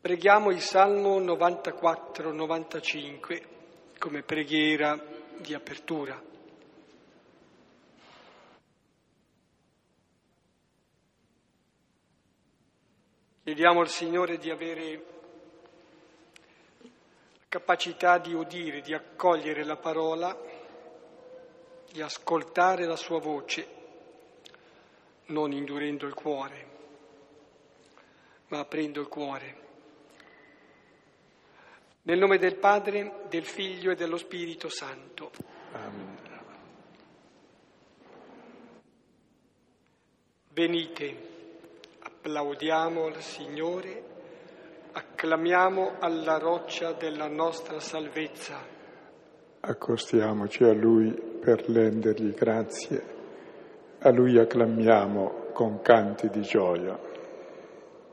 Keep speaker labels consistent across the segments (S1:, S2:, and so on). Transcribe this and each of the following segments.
S1: Preghiamo il Salmo 94-95 come preghiera di apertura. Chiediamo al Signore di avere la capacità di udire, di accogliere la parola, di ascoltare la sua voce, non indurendo il cuore, ma aprendo il cuore. Nel nome del Padre, del Figlio e dello Spirito Santo. Amen. Venite, applaudiamo al Signore, acclamiamo alla roccia della nostra salvezza.
S2: Accostiamoci a Lui per rendergli grazie, a Lui acclamiamo con canti di gioia.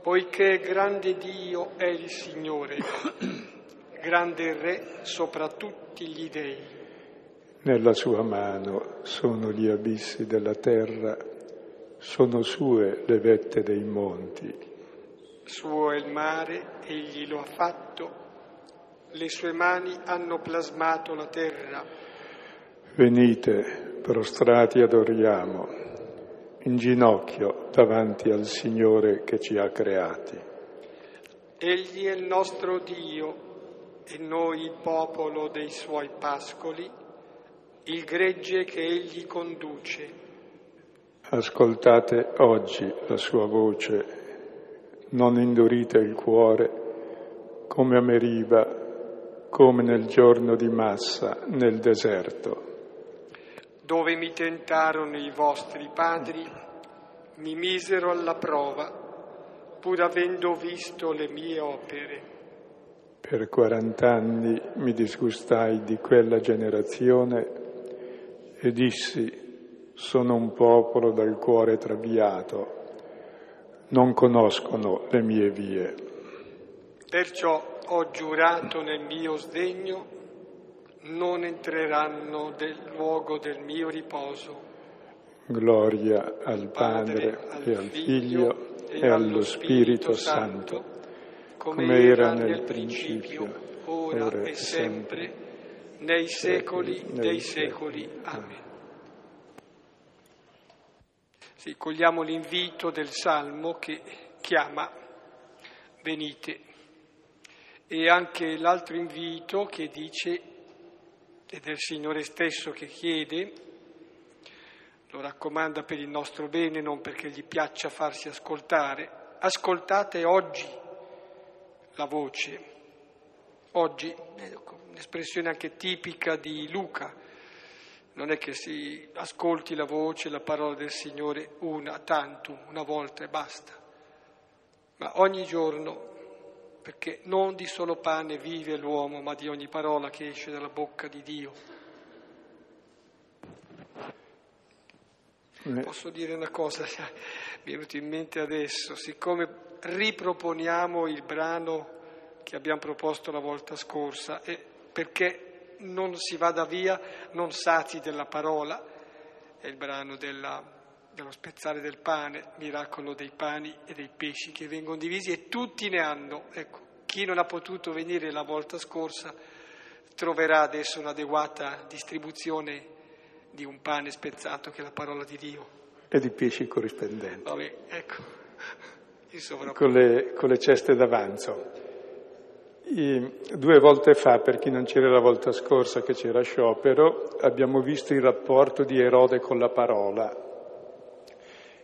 S1: Poiché grande Dio è il Signore grande Re sopra tutti gli dei.
S2: Nella sua mano sono gli abissi della terra, sono sue le vette dei monti.
S1: Suo è il mare, egli lo ha fatto, le sue mani hanno plasmato la terra.
S2: Venite, prostrati adoriamo, in ginocchio davanti al Signore che ci ha creati.
S1: Egli è il nostro Dio e noi il popolo dei suoi pascoli, il gregge che egli conduce.
S2: Ascoltate oggi la sua voce, non indurite il cuore come a Meriba, come nel giorno di Massa nel deserto.
S1: Dove mi tentarono i vostri padri, mi misero alla prova, pur avendo visto le mie opere.
S2: Per quarant'anni mi disgustai di quella generazione e dissi, sono un popolo dal cuore traviato, non conoscono le mie vie.
S1: Perciò ho giurato nel mio sdegno, non entreranno nel luogo del mio riposo.
S2: Gloria al Padre, Padre e al Figlio e allo Spirito Santo come era nel principio, ora e sempre,
S1: nei secoli dei secoli. Amen. Sì, cogliamo l'invito del Salmo che chiama venite. E anche l'altro invito che dice, ed è il Signore stesso che chiede, lo raccomanda per il nostro bene, non perché gli piaccia farsi ascoltare, ascoltate oggi la voce. Oggi, un'espressione anche tipica di Luca, non è che si ascolti la voce, la parola del Signore una, tanto, una volta e basta, ma ogni giorno, perché non di solo pane vive l'uomo, ma di ogni parola che esce dalla bocca di Dio. Eh. Posso dire una cosa, mi è venuto in mente adesso, siccome riproponiamo il brano che abbiamo proposto la volta scorsa perché non si vada via non sazi della parola, è il brano della, dello spezzare del pane, miracolo dei pani e dei pesci che vengono divisi e tutti ne hanno. Ecco, chi non ha potuto venire la volta scorsa troverà adesso un'adeguata distribuzione di un pane spezzato che è la parola di Dio.
S2: E di pesci corrispondenti.
S1: Vabbè, ecco.
S2: Con le, con le ceste d'avanzo. I, due volte fa, per chi non c'era la volta scorsa che c'era sciopero, abbiamo visto il rapporto di Erode con la parola.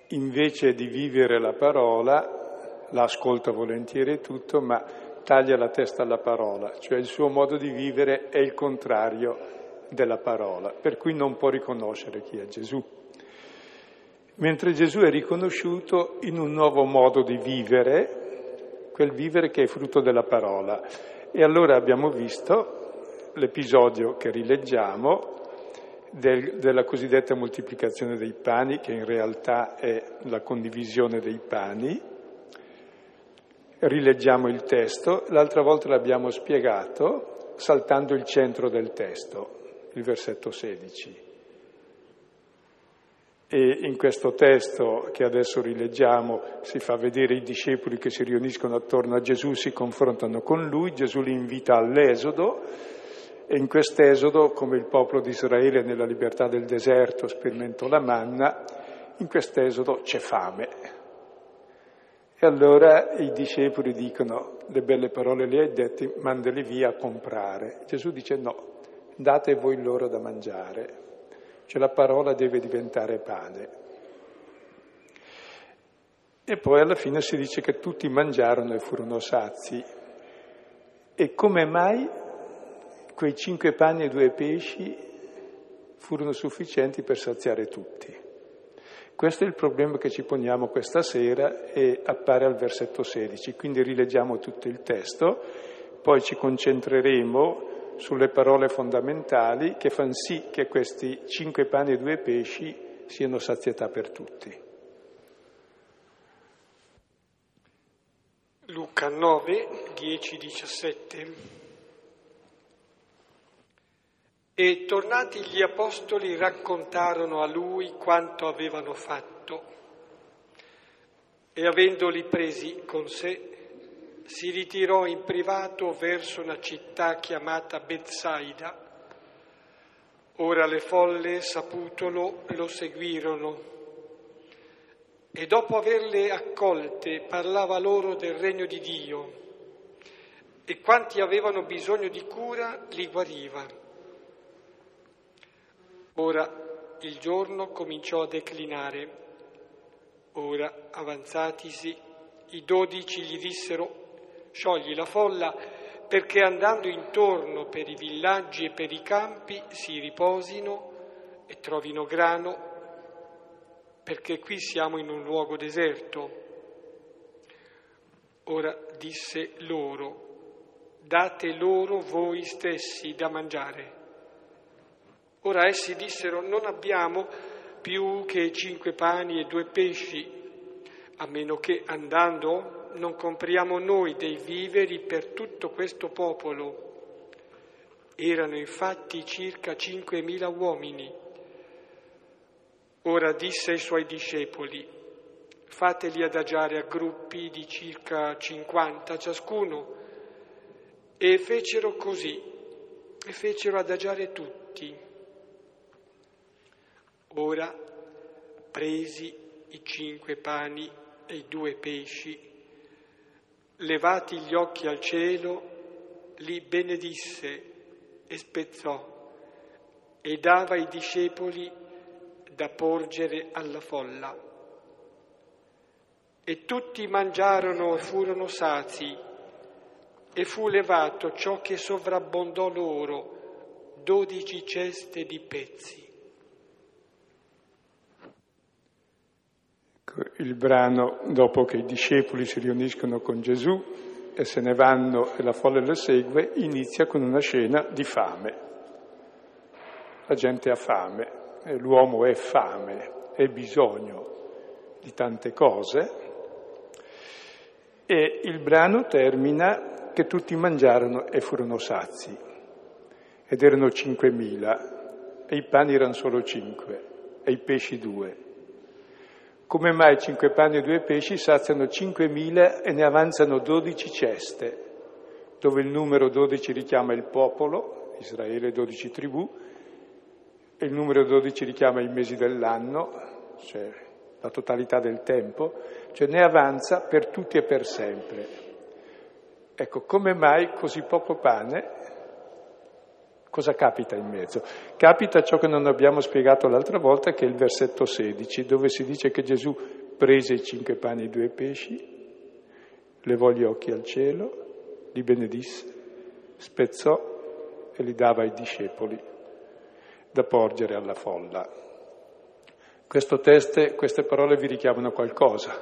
S2: Invece di vivere la parola, la ascolta volentieri e tutto, ma taglia la testa alla parola, cioè il suo modo di vivere è il contrario della parola, per cui non può riconoscere chi è Gesù mentre Gesù è riconosciuto in un nuovo modo di vivere, quel vivere che è frutto della parola. E allora abbiamo visto l'episodio che rileggiamo del, della cosiddetta moltiplicazione dei pani, che in realtà è la condivisione dei pani. Rileggiamo il testo, l'altra volta l'abbiamo spiegato saltando il centro del testo, il versetto 16. E in questo testo che adesso rileggiamo si fa vedere i discepoli che si riuniscono attorno a Gesù, si confrontano con lui, Gesù li invita all'esodo e in quest'esodo, come il popolo di Israele nella libertà del deserto sperimentò la manna, in quest'esodo c'è fame. E allora i discepoli dicono, le belle parole le hai dette, mandali via a comprare. Gesù dice no, date voi loro da mangiare. Cioè la parola deve diventare pane. E poi alla fine si dice che tutti mangiarono e furono sazi. E come mai quei cinque panni e due pesci furono sufficienti per saziare tutti? Questo è il problema che ci poniamo questa sera e appare al versetto 16. Quindi rileggiamo tutto il testo, poi ci concentreremo sulle parole fondamentali che fanno sì che questi cinque pani e due pesci siano sazietà per tutti.
S1: Luca 9, 10, 17. E tornati gli apostoli raccontarono a lui quanto avevano fatto e avendoli presi con sé si ritirò in privato verso una città chiamata Bethsaida. Ora le folle, saputolo, lo seguirono e dopo averle accolte parlava loro del regno di Dio e quanti avevano bisogno di cura li guariva. Ora il giorno cominciò a declinare. Ora, avanzatisi, i dodici gli dissero sciogli la folla perché andando intorno per i villaggi e per i campi si riposino e trovino grano, perché qui siamo in un luogo deserto. Ora disse loro, date loro voi stessi da mangiare. Ora essi dissero, non abbiamo più che cinque pani e due pesci, a meno che andando non compriamo noi dei viveri per tutto questo popolo. Erano infatti circa cinquemila uomini. Ora disse ai suoi discepoli, fateli adagiare a gruppi di circa cinquanta ciascuno. E fecero così, e fecero adagiare tutti. Ora, presi i cinque pani e i due pesci, levati gli occhi al cielo, li benedisse e spezzò e dava ai discepoli da porgere alla folla. E tutti mangiarono e furono sazi, e fu levato ciò che sovrabbondò loro, dodici ceste di pezzi.
S2: Il brano, dopo che i discepoli si riuniscono con Gesù e se ne vanno e la folla lo segue, inizia con una scena di fame. La gente ha fame, l'uomo è fame, è bisogno di tante cose e il brano termina che tutti mangiarono e furono sazi ed erano cinquemila e i pani erano solo cinque e i pesci due. Come mai cinque panni e due pesci saziano cinquemila e ne avanzano dodici ceste, dove il numero dodici richiama il popolo, Israele dodici tribù, e il numero dodici richiama i mesi dell'anno, cioè la totalità del tempo, cioè ne avanza per tutti e per sempre. Ecco, come mai così poco pane Cosa capita in mezzo? Capita ciò che non abbiamo spiegato l'altra volta, che è il versetto 16, dove si dice che Gesù prese i cinque pani e i due pesci, levò gli occhi al cielo, li benedisse, spezzò e li dava ai discepoli da porgere alla folla. Questo teste, queste parole vi richiamano qualcosa,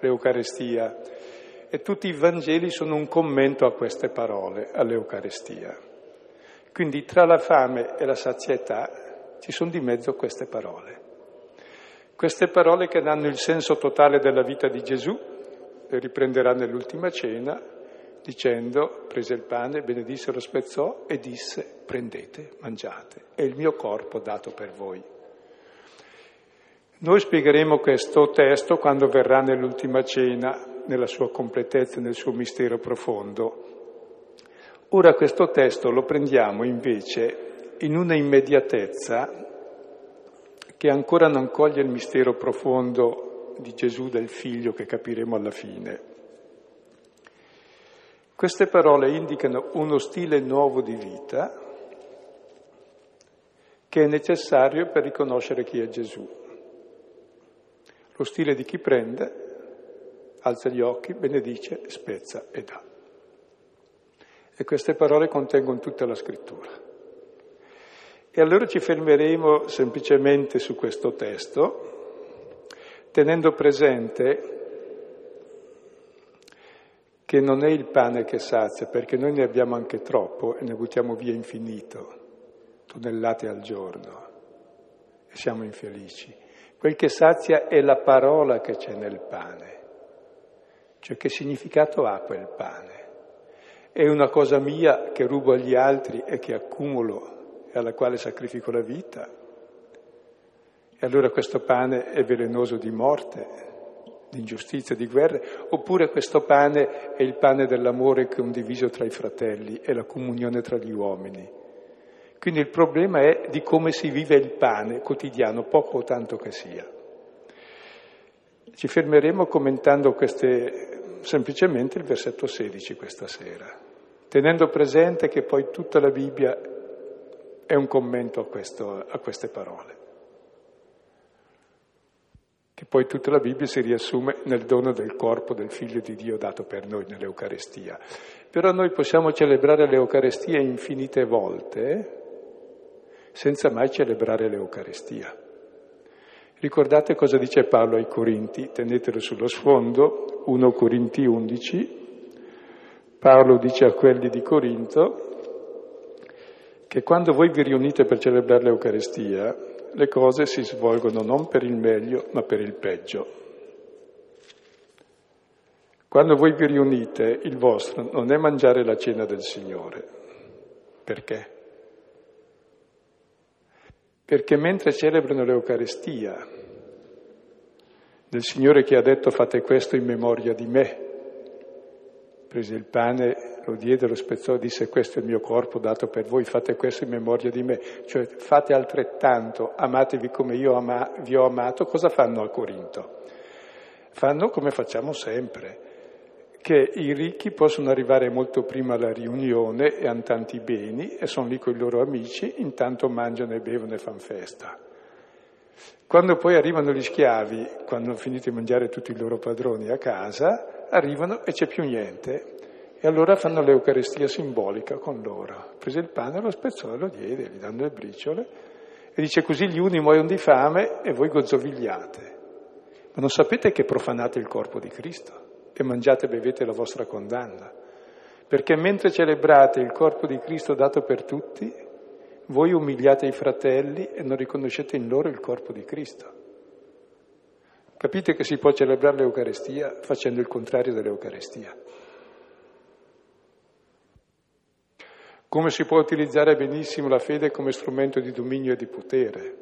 S2: l'Eucarestia, e tutti i Vangeli sono un commento a queste parole, all'Eucarestia. Quindi tra la fame e la sazietà ci sono di mezzo queste parole. Queste parole che danno il senso totale della vita di Gesù, le riprenderà nell'ultima cena, dicendo, prese il pane, benedisse, lo spezzò e disse, prendete, mangiate, è il mio corpo dato per voi. Noi spiegheremo questo testo quando verrà nell'ultima cena, nella sua completezza, nel suo mistero profondo. Ora questo testo lo prendiamo invece in una immediatezza che ancora non coglie il mistero profondo di Gesù del Figlio che capiremo alla fine. Queste parole indicano uno stile nuovo di vita che è necessario per riconoscere chi è Gesù lo stile di chi prende, alza gli occhi, benedice, spezza e dà. E queste parole contengono tutta la scrittura. E allora ci fermeremo semplicemente su questo testo, tenendo presente che non è il pane che sazia, perché noi ne abbiamo anche troppo e ne buttiamo via infinito, tonnellate al giorno, e siamo infelici. Quel che sazia è la parola che c'è nel pane. Cioè che significato ha quel pane? È una cosa mia che rubo agli altri e che accumulo e alla quale sacrifico la vita? E allora questo pane è velenoso di morte, di ingiustizia, di guerra? Oppure questo pane è il pane dell'amore condiviso tra i fratelli e la comunione tra gli uomini? Quindi il problema è di come si vive il pane quotidiano, poco o tanto che sia. Ci fermeremo commentando queste, semplicemente il versetto 16 questa sera, tenendo presente che poi tutta la Bibbia è un commento a, questo, a queste parole. Che poi tutta la Bibbia si riassume nel dono del corpo del Figlio di Dio dato per noi nell'Eucarestia. Però noi possiamo celebrare l'Eucarestia infinite volte senza mai celebrare l'Eucaristia. Ricordate cosa dice Paolo ai Corinti, tenetelo sullo sfondo, 1 Corinti 11, Paolo dice a quelli di Corinto che quando voi vi riunite per celebrare l'Eucaristia, le cose si svolgono non per il meglio, ma per il peggio. Quando voi vi riunite, il vostro non è mangiare la cena del Signore. Perché? perché mentre celebrano l'Eucaristia, del Signore che ha detto fate questo in memoria di me, prese il pane, lo diede, lo spezzò, disse questo è il mio corpo dato per voi, fate questo in memoria di me, cioè fate altrettanto, amatevi come io ama, vi ho amato, cosa fanno a Corinto? Fanno come facciamo sempre, che i ricchi possono arrivare molto prima alla riunione e hanno tanti beni e sono lì con i loro amici, intanto mangiano e bevono e fanno festa. Quando poi arrivano gli schiavi, quando hanno finito di mangiare tutti i loro padroni a casa, arrivano e c'è più niente. E allora fanno l'Eucaristia simbolica con loro. Prese il pane, lo spezzò e lo diede, gli danno le briciole. E dice così gli uni muoiono di fame e voi gozzovigliate. Ma non sapete che profanate il corpo di Cristo? e mangiate e bevete la vostra condanna. Perché mentre celebrate il corpo di Cristo dato per tutti, voi umiliate i fratelli e non riconoscete in loro il corpo di Cristo. Capite che si può celebrare l'Eucarestia facendo il contrario dell'Eucarestia. Come si può utilizzare benissimo la fede come strumento di dominio e di potere.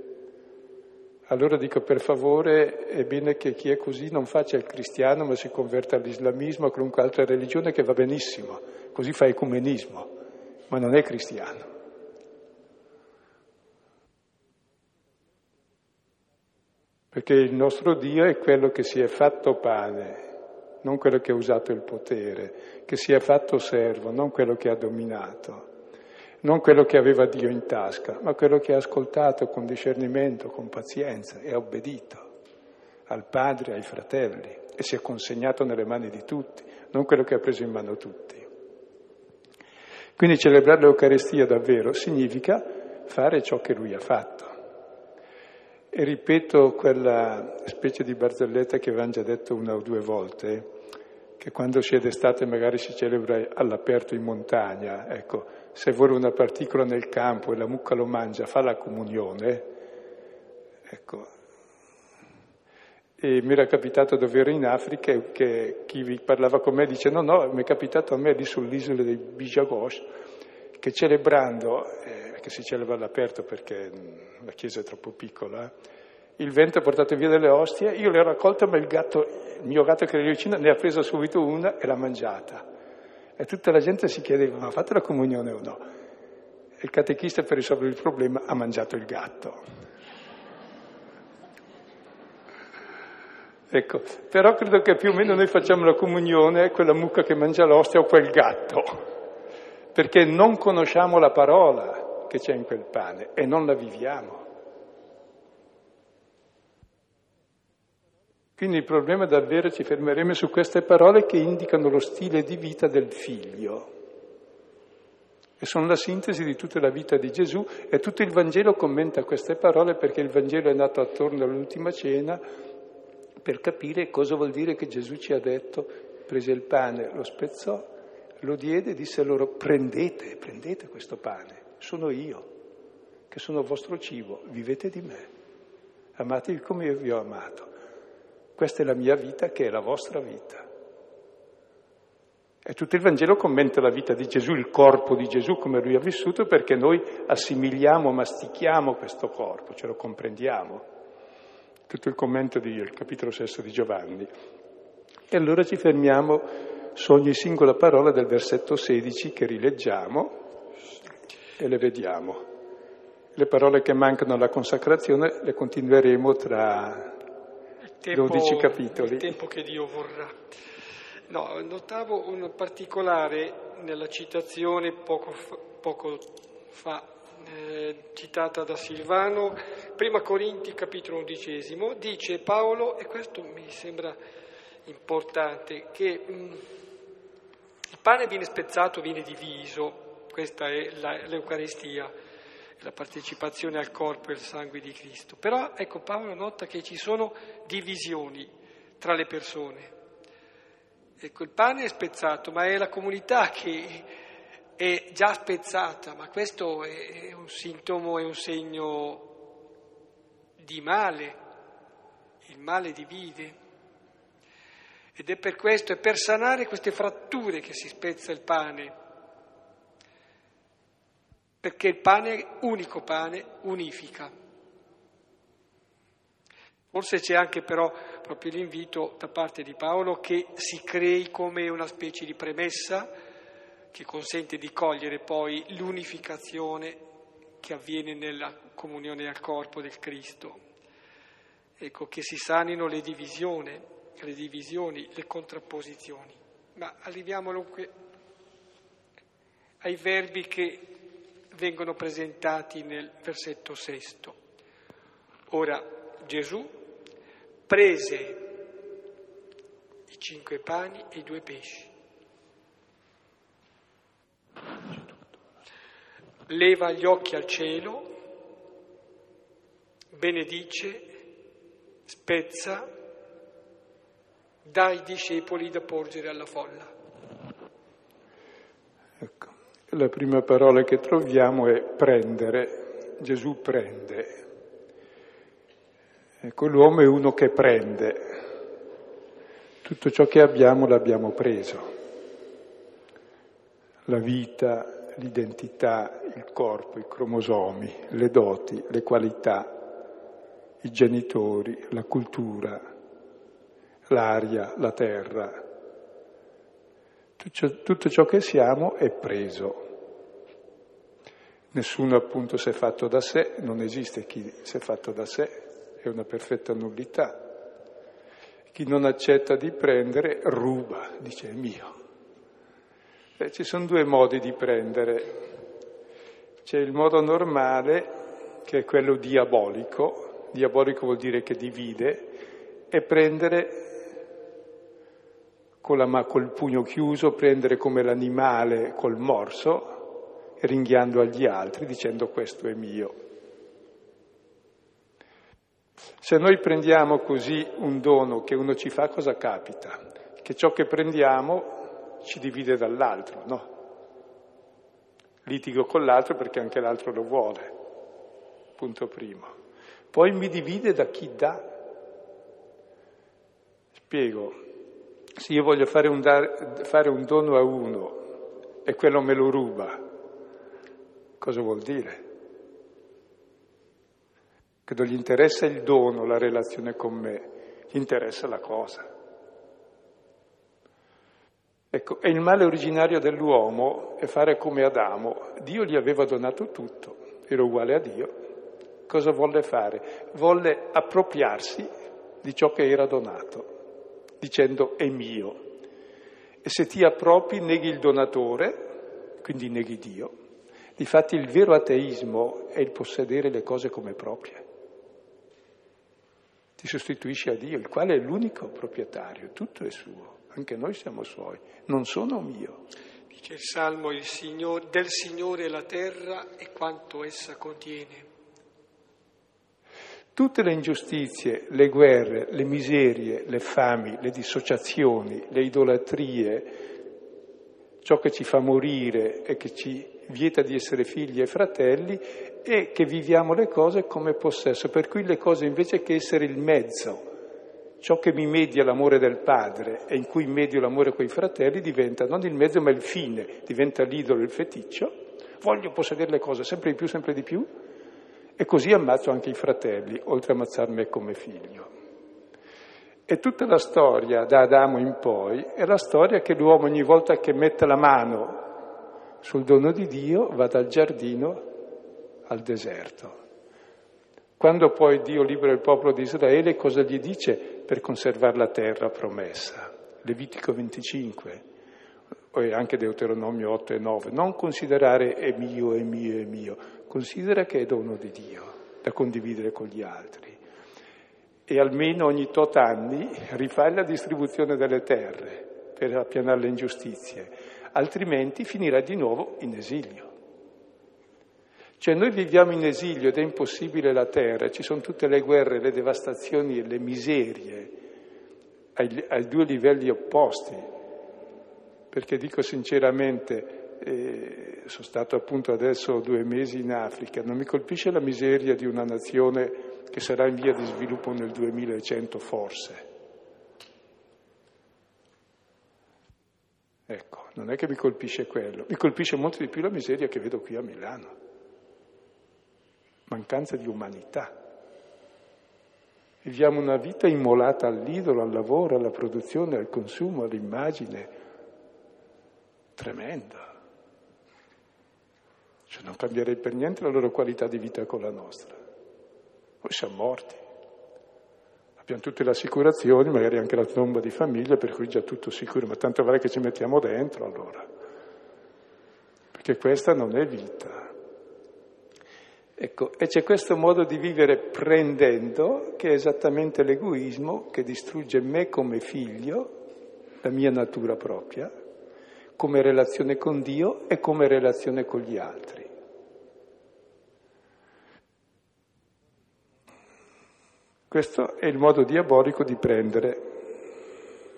S2: Allora dico per favore, è bene che chi è così non faccia il cristiano ma si converta all'islamismo, a qualunque altra religione che va benissimo, così fa ecumenismo, ma non è cristiano. Perché il nostro Dio è quello che si è fatto pane, non quello che ha usato il potere, che si è fatto servo, non quello che ha dominato non quello che aveva Dio in tasca, ma quello che ha ascoltato con discernimento, con pazienza e ha obbedito al padre, ai fratelli e si è consegnato nelle mani di tutti, non quello che ha preso in mano tutti. Quindi celebrare l'Eucaristia davvero significa fare ciò che lui ha fatto. E ripeto quella specie di barzelletta che avevamo già detto una o due volte, che quando si è d'estate magari si celebra all'aperto in montagna, ecco, se vuole una particola nel campo e la mucca lo mangia, fa la comunione, ecco. E mi era capitato dove in Africa che chi parlava con me dice no, no, mi è capitato a me lì sull'isola di Bijagos che celebrando, eh, che si celebra all'aperto perché la chiesa è troppo piccola, Il vento ha portato via delle ostie, io le ho raccolte, ma il gatto, il mio gatto che era vicino, ne ha presa subito una e l'ha mangiata. E tutta la gente si chiedeva, ma fatto la comunione o no? E il catechista per risolvere il problema ha mangiato il gatto. Ecco, però credo che più o meno noi facciamo la comunione quella mucca che mangia l'ostia o quel gatto, perché non conosciamo la parola che c'è in quel pane e non la viviamo. Quindi il problema davvero ci fermeremo su queste parole che indicano lo stile di vita del figlio. E sono la sintesi di tutta la vita di Gesù e tutto il Vangelo commenta queste parole perché il Vangelo è nato attorno all'ultima cena per capire cosa vuol dire che Gesù ci ha detto, prese il pane, lo spezzò, lo diede e disse loro prendete, prendete questo pane, sono io, che sono il vostro cibo, vivete di me, amatevi come io vi ho amato. Questa è la mia vita che è la vostra vita. E tutto il Vangelo commenta la vita di Gesù, il corpo di Gesù, come lui ha vissuto, perché noi assimiliamo, mastichiamo questo corpo, ce lo comprendiamo. Tutto il commento del capitolo sesto di Giovanni. E allora ci fermiamo su ogni singola parola del versetto 16 che rileggiamo e le vediamo. Le parole che mancano alla consacrazione le continueremo tra tempo, 12 capitoli.
S1: Il tempo che Dio vorrà. No, notavo un particolare nella citazione poco fa, poco fa eh, citata da Silvano, prima Corinti capitolo undicesimo, dice Paolo, e questo mi sembra importante, che mh, mm, il pane viene spezzato, viene diviso, questa è la, l'Eucaristia, la partecipazione al corpo e al sangue di Cristo. Però ecco Paolo nota che ci sono divisioni tra le persone. Ecco, il pane è spezzato, ma è la comunità che è già spezzata, ma questo è un sintomo, è un segno di male. Il male divide. Ed è per questo, è per sanare queste fratture che si spezza il pane perché il pane, unico pane, unifica. Forse c'è anche però proprio l'invito da parte di Paolo che si crei come una specie di premessa che consente di cogliere poi l'unificazione che avviene nella comunione al corpo del Cristo. Ecco, che si sanino le divisioni, le divisioni, le contrapposizioni. Ma arriviamo dunque ai verbi che vengono presentati nel versetto sesto. Ora Gesù prese i cinque pani e i due pesci, leva gli occhi al cielo, benedice, spezza, dà ai discepoli da porgere alla folla.
S2: La prima parola che troviamo è prendere. Gesù prende. Ecco, l'uomo è uno che prende. Tutto ciò che abbiamo l'abbiamo preso. La vita, l'identità, il corpo, i cromosomi, le doti, le qualità, i genitori, la cultura, l'aria, la terra, tutto ciò che siamo è preso. Nessuno appunto si è fatto da sé, non esiste chi si è fatto da sé, è una perfetta nullità. Chi non accetta di prendere ruba, dice è mio. Eh, ci sono due modi di prendere. C'è il modo normale, che è quello diabolico, diabolico vuol dire che divide, e prendere con la, col pugno chiuso, prendere come l'animale col morso, ringhiando agli altri, dicendo questo è mio. Se noi prendiamo così un dono che uno ci fa, cosa capita? Che ciò che prendiamo ci divide dall'altro, no? Litigo con l'altro perché anche l'altro lo vuole, punto primo. Poi mi divide da chi dà. Spiego, se io voglio fare un, dar, fare un dono a uno e quello me lo ruba, cosa vuol dire? che non gli interessa il dono, la relazione con me, gli interessa la cosa. Ecco, e il male originario dell'uomo è fare come Adamo. Dio gli aveva donato tutto, era uguale a Dio. Cosa volle fare? Volle appropriarsi di ciò che era donato, dicendo è mio. E se ti appropri neghi il donatore, quindi neghi Dio. Difatti il vero ateismo è il possedere le cose come proprie ti sostituisci a Dio, il quale è l'unico proprietario, tutto è suo, anche noi siamo suoi, non sono mio.
S1: Dice il Salmo, il Signore, del Signore la terra e quanto essa contiene.
S2: Tutte le ingiustizie, le guerre, le miserie, le fami, le dissociazioni, le idolatrie, ciò che ci fa morire e che ci vieta di essere figli e fratelli e che viviamo le cose come possesso, per cui le cose invece che essere il mezzo, ciò che mi media l'amore del padre e in cui medio l'amore con i fratelli diventa non il mezzo ma il fine, diventa l'idolo, il feticcio, voglio possedere le cose sempre di più, sempre di più e così ammazzo anche i fratelli, oltre a ammazzarmi come figlio. E tutta la storia, da Adamo in poi, è la storia che l'uomo ogni volta che mette la mano sul dono di Dio va dal giardino al deserto. Quando poi Dio libera il popolo di Israele, cosa gli dice per conservare la terra promessa? Levitico 25 e anche Deuteronomio 8 e 9. Non considerare è mio, è mio, è mio, considera che è dono di Dio da condividere con gli altri e almeno ogni tot anni rifai la distribuzione delle terre per appianare le ingiustizie, altrimenti finirà di nuovo in esilio. Cioè noi viviamo in esilio ed è impossibile la terra, ci sono tutte le guerre, le devastazioni e le miserie ai, ai due livelli opposti, perché dico sinceramente, eh, sono stato appunto adesso due mesi in Africa, non mi colpisce la miseria di una nazione che sarà in via di sviluppo nel 2100 forse. Ecco, non è che mi colpisce quello, mi colpisce molto di più la miseria che vedo qui a Milano. Mancanza di umanità. Viviamo una vita immolata all'idolo, al lavoro, alla produzione, al consumo, all'immagine. Tremenda. Cioè non cambierei per niente la loro qualità di vita con la nostra. Poi siamo morti. Abbiamo tutte le assicurazioni, magari anche la tomba di famiglia, per cui già tutto sicuro, ma tanto vale che ci mettiamo dentro allora. Perché questa non è vita. Ecco, e c'è questo modo di vivere prendendo, che è esattamente l'egoismo che distrugge me come figlio, la mia natura propria, come relazione con Dio e come relazione con gli altri. Questo è il modo diabolico di prendere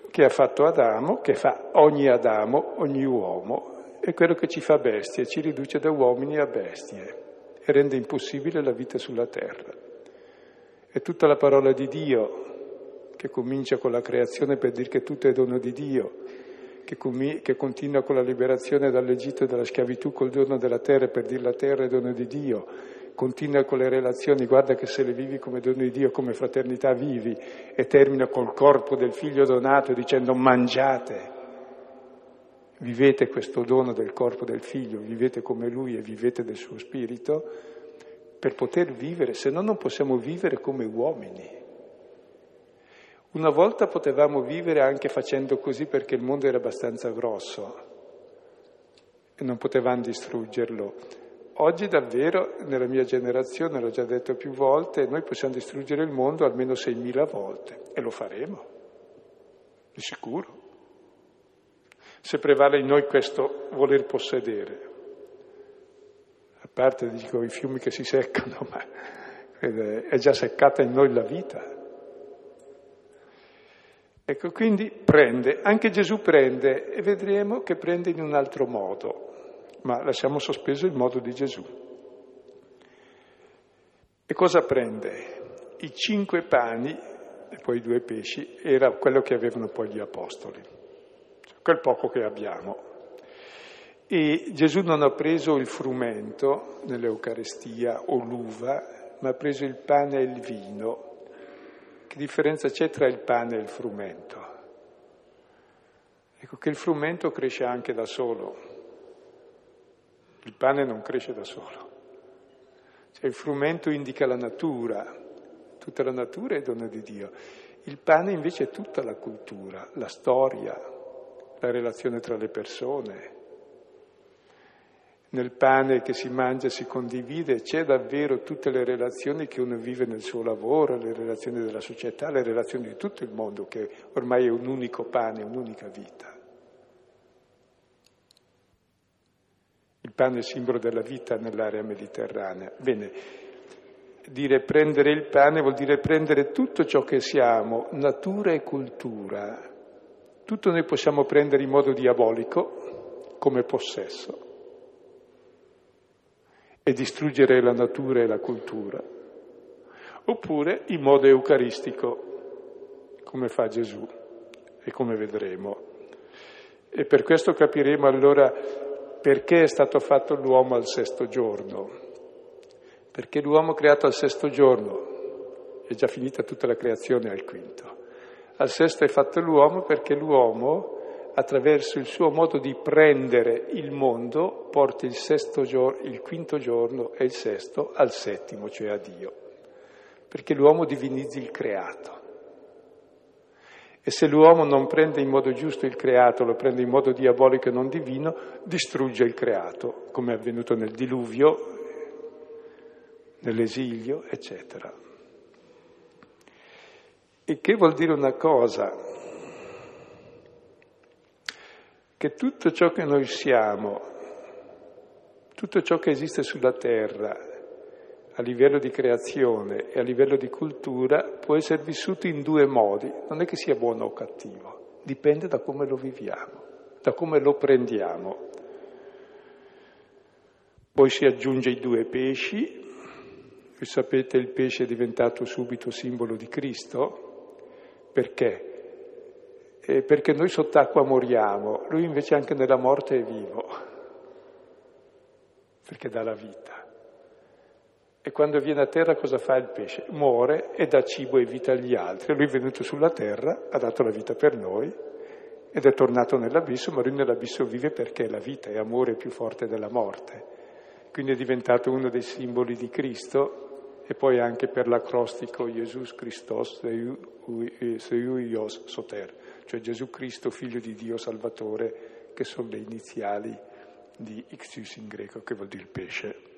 S2: che ha fatto Adamo, che fa ogni Adamo, ogni uomo, è quello che ci fa bestie, ci riduce da uomini a bestie e rende impossibile la vita sulla terra. È tutta la parola di Dio che comincia con la creazione per dire che tutto è dono di Dio, che, com- che continua con la liberazione dall'Egitto e dalla schiavitù col dono della terra per dire la terra è dono di Dio, continua con le relazioni, guarda che se le vivi come dono di Dio, come fraternità vivi, e termina col corpo del figlio donato dicendo mangiate, vivete questo dono del corpo del figlio, vivete come lui e vivete del suo spirito, per poter vivere, se no non possiamo vivere come uomini. Una volta potevamo vivere anche facendo così perché il mondo era abbastanza grosso e non potevamo distruggerlo. Oggi davvero, nella mia generazione, l'ho già detto più volte, noi possiamo distruggere il mondo almeno 6.000 volte e lo faremo, di sicuro. Se prevale in noi questo voler possedere. A parte, dico, i fiumi che si seccano, ma è già seccata in noi la vita. Ecco, quindi prende, anche Gesù prende e vedremo che prende in un altro modo ma lasciamo sospeso il modo di Gesù. E cosa prende? I cinque pani e poi i due pesci era quello che avevano poi gli apostoli, cioè quel poco che abbiamo. E Gesù non ha preso il frumento nell'Eucarestia o l'uva, ma ha preso il pane e il vino. Che differenza c'è tra il pane e il frumento? Ecco che il frumento cresce anche da solo, il pane non cresce da solo. Cioè il frumento indica la natura, tutta la natura è dono di Dio. Il pane invece è tutta la cultura, la storia, la relazione tra le persone. Nel pane che si mangia e si condivide c'è davvero tutte le relazioni che uno vive nel suo lavoro, le relazioni della società, le relazioni di tutto il mondo, che ormai è un unico pane, un'unica vita. Pane è simbolo della vita nell'area mediterranea. Bene, dire prendere il pane vuol dire prendere tutto ciò che siamo, natura e cultura. Tutto noi possiamo prendere in modo diabolico, come possesso, e distruggere la natura e la cultura, oppure in modo eucaristico, come fa Gesù e come vedremo. E per questo capiremo allora perché è stato fatto l'uomo al sesto giorno. Perché l'uomo creato al sesto giorno, è già finita tutta la creazione al quinto. Al sesto è fatto l'uomo perché l'uomo, attraverso il suo modo di prendere il mondo, porta il, giorno, il quinto giorno e il sesto al settimo, cioè a Dio. Perché l'uomo divinizzi il creato. E se l'uomo non prende in modo giusto il creato, lo prende in modo diabolico e non divino, distrugge il creato, come è avvenuto nel diluvio, nell'esilio, eccetera. E che vuol dire una cosa, che tutto ciò che noi siamo, tutto ciò che esiste sulla terra, a livello di creazione e a livello di cultura può essere vissuto in due modi, non è che sia buono o cattivo, dipende da come lo viviamo, da come lo prendiamo. Poi si aggiunge i due pesci, voi sapete il pesce è diventato subito simbolo di Cristo, perché? Eh, perché noi sott'acqua moriamo, lui invece anche nella morte è vivo, perché dà la vita. E quando viene a terra cosa fa il pesce? Muore e dà cibo e vita agli altri. Lui è venuto sulla terra, ha dato la vita per noi ed è tornato nell'abisso, ma lui nell'abisso vive perché la vita è amore più forte della morte. Quindi è diventato uno dei simboli di Cristo e poi anche per l'acrostico Jesus Christos Seiuios Soter, cioè Gesù Cristo, figlio di Dio Salvatore, che sono le iniziali di Ixius in greco, che vuol dire pesce.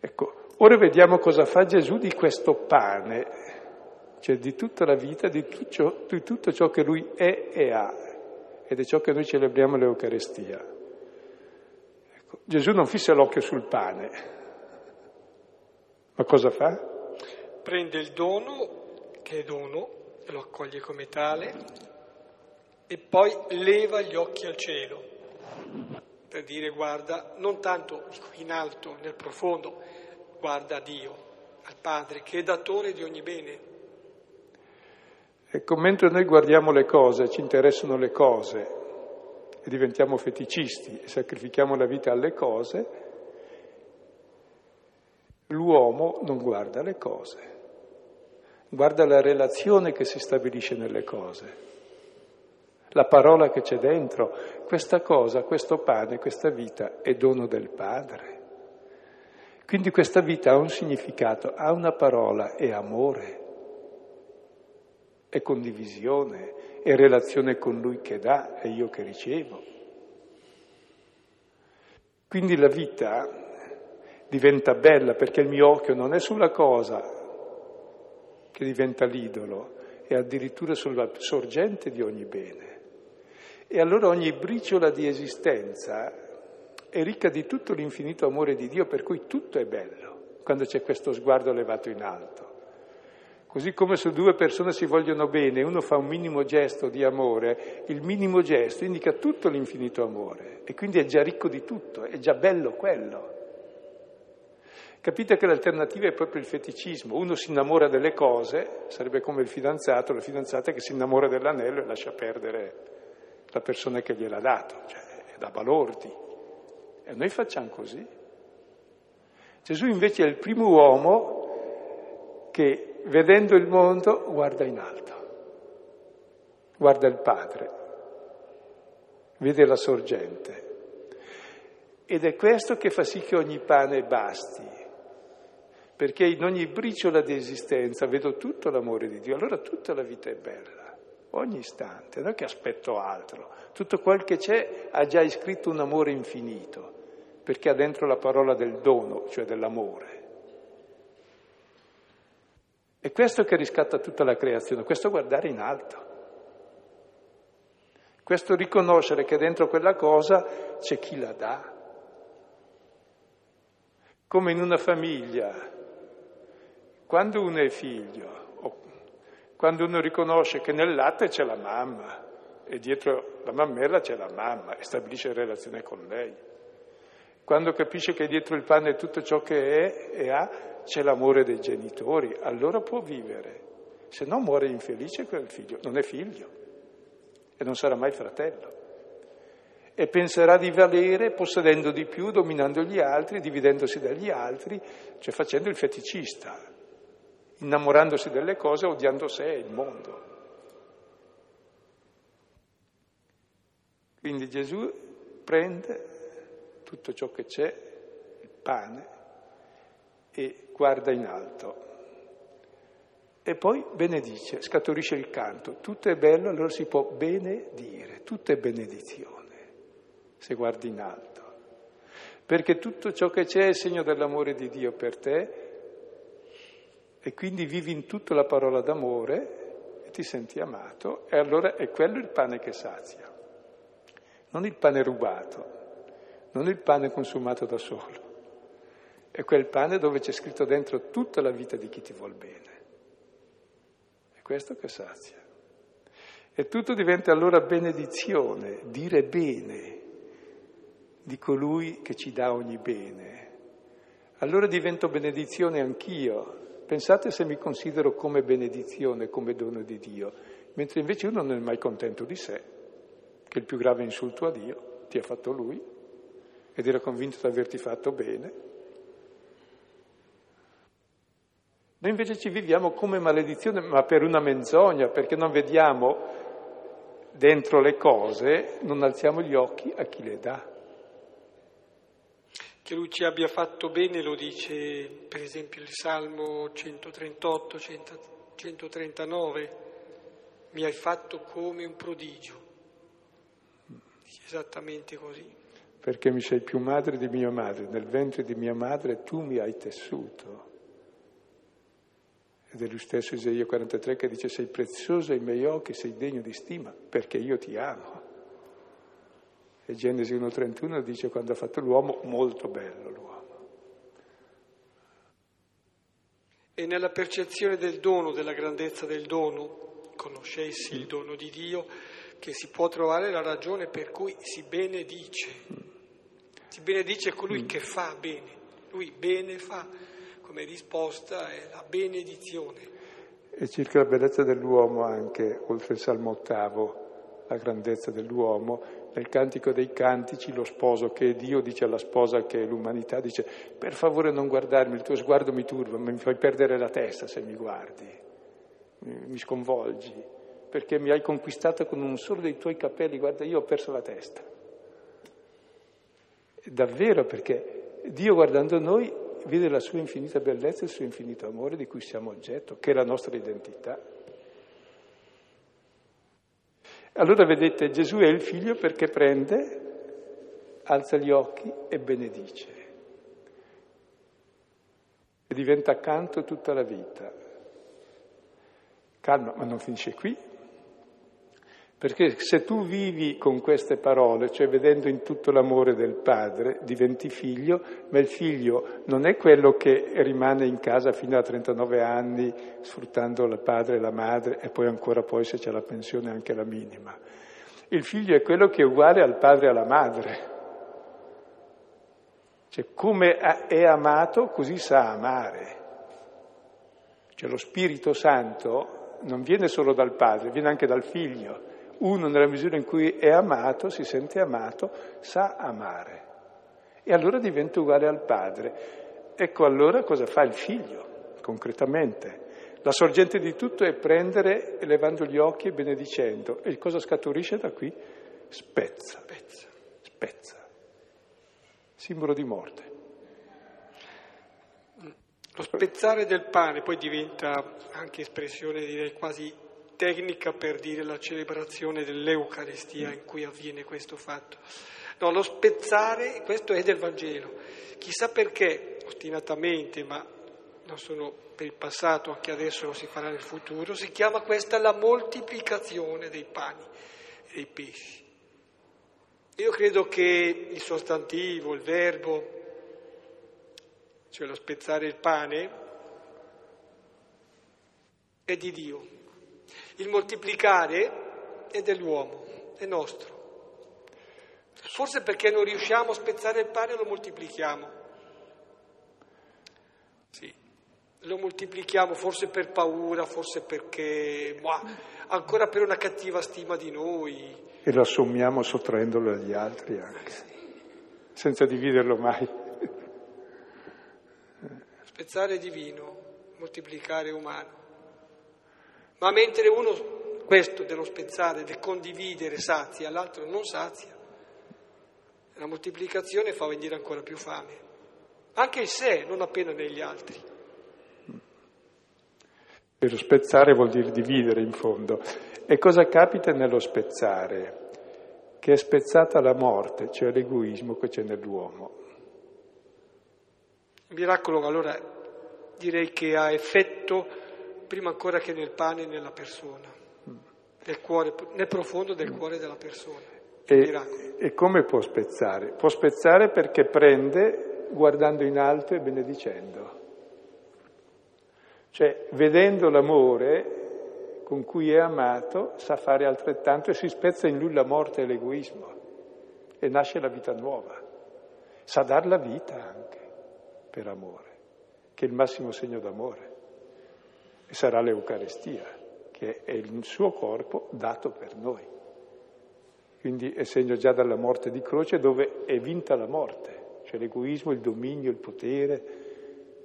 S2: Ecco, ora vediamo cosa fa Gesù di questo pane, cioè di tutta la vita, di tutto ciò, di tutto ciò che lui è e ha, ed è ciò che noi celebriamo l'Eucarestia. Ecco, Gesù non fissa l'occhio sul pane, ma cosa fa?
S1: Prende il dono, che è dono, lo accoglie come tale, e poi leva gli occhi al cielo per dire guarda non tanto in alto, nel profondo, guarda a Dio, al Padre, che è datore di ogni bene.
S2: Ecco, mentre noi guardiamo le cose, ci interessano le cose e diventiamo feticisti e sacrifichiamo la vita alle cose, l'uomo non guarda le cose, guarda la relazione che si stabilisce nelle cose la parola che c'è dentro, questa cosa, questo pane, questa vita è dono del Padre. Quindi questa vita ha un significato, ha una parola, è amore, è condivisione, è relazione con Lui che dà e io che ricevo. Quindi la vita diventa bella perché il mio occhio non è sulla cosa che diventa l'idolo, è addirittura sulla sorgente di ogni bene. E allora ogni briciola di esistenza è ricca di tutto l'infinito amore di Dio, per cui tutto è bello quando c'è questo sguardo elevato in alto. Così come se due persone si vogliono bene, uno fa un minimo gesto di amore, il minimo gesto indica tutto l'infinito amore e quindi è già ricco di tutto, è già bello quello. Capite che l'alternativa è proprio il feticismo. Uno si innamora delle cose, sarebbe come il fidanzato, la fidanzata che si innamora dell'anello e lascia perdere la persona che gliel'ha dato, cioè è da balordi. E noi facciamo così. Gesù invece è il primo uomo che, vedendo il mondo, guarda in alto, guarda il Padre, vede la sorgente. Ed è questo che fa sì che ogni pane basti, perché in ogni briciola di esistenza vedo tutto l'amore di Dio, allora tutta la vita è bella, ogni istante, non è che aspetto altro, tutto quel che c'è ha già iscritto un amore infinito perché ha dentro la parola del dono, cioè dell'amore. È questo che riscatta tutta la creazione, questo guardare in alto. Questo riconoscere che dentro quella cosa c'è chi la dà. Come in una famiglia, quando uno è figlio, quando uno riconosce che nel latte c'è la mamma e dietro la mammella c'è la mamma e stabilisce relazione con lei. Quando capisce che dietro il pane tutto ciò che è e ha, c'è l'amore dei genitori, allora può vivere. Se no muore infelice quel figlio, non è figlio e non sarà mai fratello. E penserà di valere possedendo di più, dominando gli altri, dividendosi dagli altri, cioè facendo il feticista, innamorandosi delle cose, odiando sé e il mondo. Quindi Gesù prende tutto ciò che c'è, il pane, e guarda in alto. E poi benedice, scaturisce il canto. Tutto è bello, allora si può benedire, tutto è benedizione, se guardi in alto. Perché tutto ciò che c'è è segno dell'amore di Dio per te e quindi vivi in tutto la parola d'amore e ti senti amato e allora è quello il pane che sazia, non il pane rubato non il pane consumato da solo, è quel pane dove c'è scritto dentro tutta la vita di chi ti vuol bene. È questo che sazia. E tutto diventa allora benedizione, dire bene di colui che ci dà ogni bene. Allora divento benedizione anch'io. Pensate se mi considero come benedizione, come dono di Dio, mentre invece uno non è mai contento di sé, che il più grave insulto a Dio ti ha fatto lui ed era convinto di averti fatto bene. Noi invece ci viviamo come maledizione, ma per una menzogna, perché non vediamo dentro le cose, non alziamo gli occhi a chi le dà.
S1: Che lui ci abbia fatto bene lo dice per esempio il Salmo 138, 139, mi hai fatto come un prodigio. Esattamente così
S2: perché mi sei più madre di mia madre, nel ventre di mia madre tu mi hai tessuto. Ed è lo stesso Isaia 43 che dice sei prezioso ai miei occhi, sei degno di stima, perché io ti amo. E Genesi 1.31 dice quando ha fatto l'uomo, molto bello l'uomo.
S1: E nella percezione del dono, della grandezza del dono, conoscessi il dono di Dio, che si può trovare la ragione per cui si benedice. Si benedice colui mm. che fa bene, lui bene fa, come risposta è la benedizione.
S2: E circa la bellezza dell'uomo anche, oltre il Salmo ottavo, la grandezza dell'uomo, nel Cantico dei Cantici lo sposo che è Dio dice alla sposa che è l'umanità, dice per favore non guardarmi, il tuo sguardo mi turba, mi fai perdere la testa se mi guardi, mi sconvolgi perché mi hai conquistato con un solo dei tuoi capelli, guarda, io ho perso la testa. Davvero, perché Dio guardando noi vede la sua infinita bellezza e il suo infinito amore di cui siamo oggetto, che è la nostra identità. Allora vedete, Gesù è il figlio perché prende, alza gli occhi e benedice. E diventa accanto tutta la vita. Calma, ma non finisce qui. Perché se tu vivi con queste parole, cioè vedendo in tutto l'amore del padre, diventi figlio, ma il figlio non è quello che rimane in casa fino a 39 anni sfruttando il padre e la madre e poi ancora poi se c'è la pensione anche la minima. Il figlio è quello che è uguale al padre e alla madre. Cioè come è amato così sa amare. Cioè lo Spirito Santo non viene solo dal padre, viene anche dal figlio uno nella misura in cui è amato, si sente amato, sa amare. E allora diventa uguale al padre. Ecco allora cosa fa il figlio, concretamente. La sorgente di tutto è prendere, elevando gli occhi e benedicendo. E cosa scaturisce da qui? Spezza, spezza, spezza. Simbolo di morte.
S1: Lo spezzare del pane poi diventa anche espressione, direi, quasi tecnica per dire la celebrazione dell'Eucaristia in cui avviene questo fatto. No, lo spezzare, questo è del Vangelo. Chissà perché, ostinatamente, ma non sono per il passato, anche adesso lo si farà nel futuro, si chiama questa la moltiplicazione dei pani e dei pesci. Io credo che il sostantivo, il verbo, cioè lo spezzare il pane, è di Dio. Il moltiplicare è dell'uomo, è nostro. Forse perché non riusciamo a spezzare il pane lo moltiplichiamo. Sì, lo moltiplichiamo forse per paura, forse perché boh, ancora per una cattiva stima di noi.
S2: E lo assommiamo sottraendolo agli altri anche, senza dividerlo mai.
S1: Spezzare divino, moltiplicare umano. Ma mentre uno, questo dello spezzare, del condividere sazia, l'altro non sazia, la moltiplicazione fa venire ancora più fame, anche in sé, non appena negli altri.
S2: Per spezzare vuol dire dividere in fondo. E cosa capita nello spezzare? Che è spezzata la morte, cioè l'egoismo che c'è nell'uomo.
S1: Il miracolo allora direi che ha effetto prima ancora che nel pane e nella persona, nel, cuore, nel profondo del cuore della persona.
S2: E, e, come può spezzare? Può spezzare perché prende guardando in alto e benedicendo. Cioè, vedendo l'amore con cui è amato, sa fare altrettanto e si spezza in lui la morte e l'egoismo e nasce la vita nuova. Sa dar la vita anche per amore, che è il massimo segno d'amore. Sarà l'Eucarestia, che è il suo corpo dato per noi. Quindi è segno già dalla morte di croce dove è vinta la morte, cioè l'egoismo, il dominio, il potere,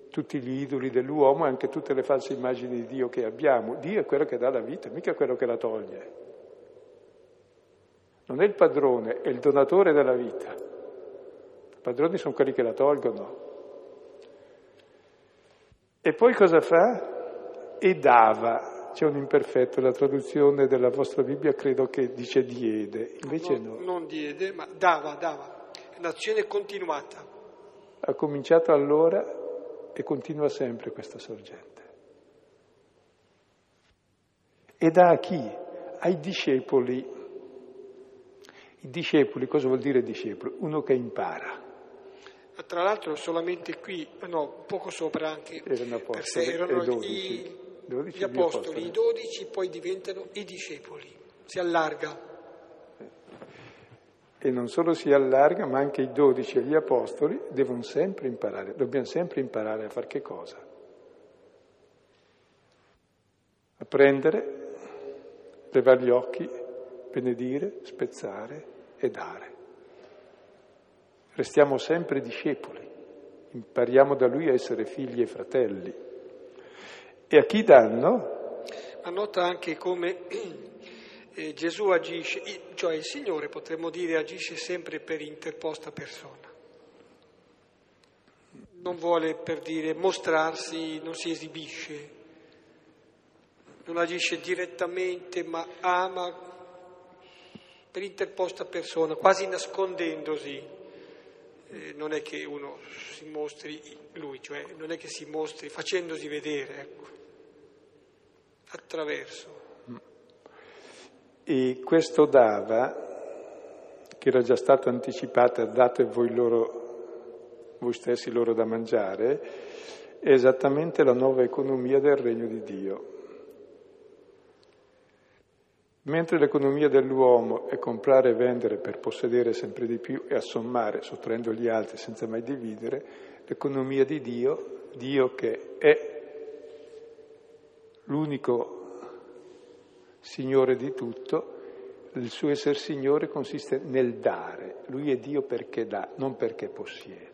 S2: tutti gli idoli dell'uomo e anche tutte le false immagini di Dio che abbiamo. Dio è quello che dà la vita, mica quello che la toglie. Non è il padrone, è il donatore della vita. I padroni sono quelli che la tolgono. E poi cosa fa? E dava c'è un imperfetto, la traduzione della vostra Bibbia credo che dice diede, invece no.
S1: no. Non diede, ma dava, dava, è un'azione continuata.
S2: Ha cominciato allora e continua sempre questa sorgente. E dà a chi? Ai discepoli. I discepoli, cosa vuol dire discepolo? Uno che impara.
S1: Tra l'altro solamente qui, no, poco sopra anche,
S2: erano
S1: per sé erano
S2: i
S1: 12 gli apostoli, i dodici poi diventano i discepoli, si allarga.
S2: E non solo si allarga, ma anche i dodici e gli apostoli devono sempre imparare, dobbiamo sempre imparare a fare che cosa? A prendere, levare gli occhi, benedire, spezzare e dare. Restiamo sempre discepoli, impariamo da lui a essere figli e fratelli. E a chi danno?
S1: Ma nota anche come eh, Gesù agisce, cioè il Signore potremmo dire agisce sempre per interposta persona. Non vuole per dire mostrarsi, non si esibisce, non agisce direttamente, ma ama per interposta persona, quasi nascondendosi. Eh, non è che uno si mostri lui, cioè non è che si mostri facendosi vedere, ecco attraverso.
S2: E questo dava, che era già stato anticipato, date voi, loro, voi stessi loro da mangiare, è esattamente la nuova economia del regno di Dio. Mentre l'economia dell'uomo è comprare e vendere per possedere sempre di più e assommare, sottraendo gli altri senza mai dividere, l'economia di Dio, Dio che è l'unico Signore di tutto, il suo essere Signore consiste nel dare. Lui è Dio perché dà, non perché possiede.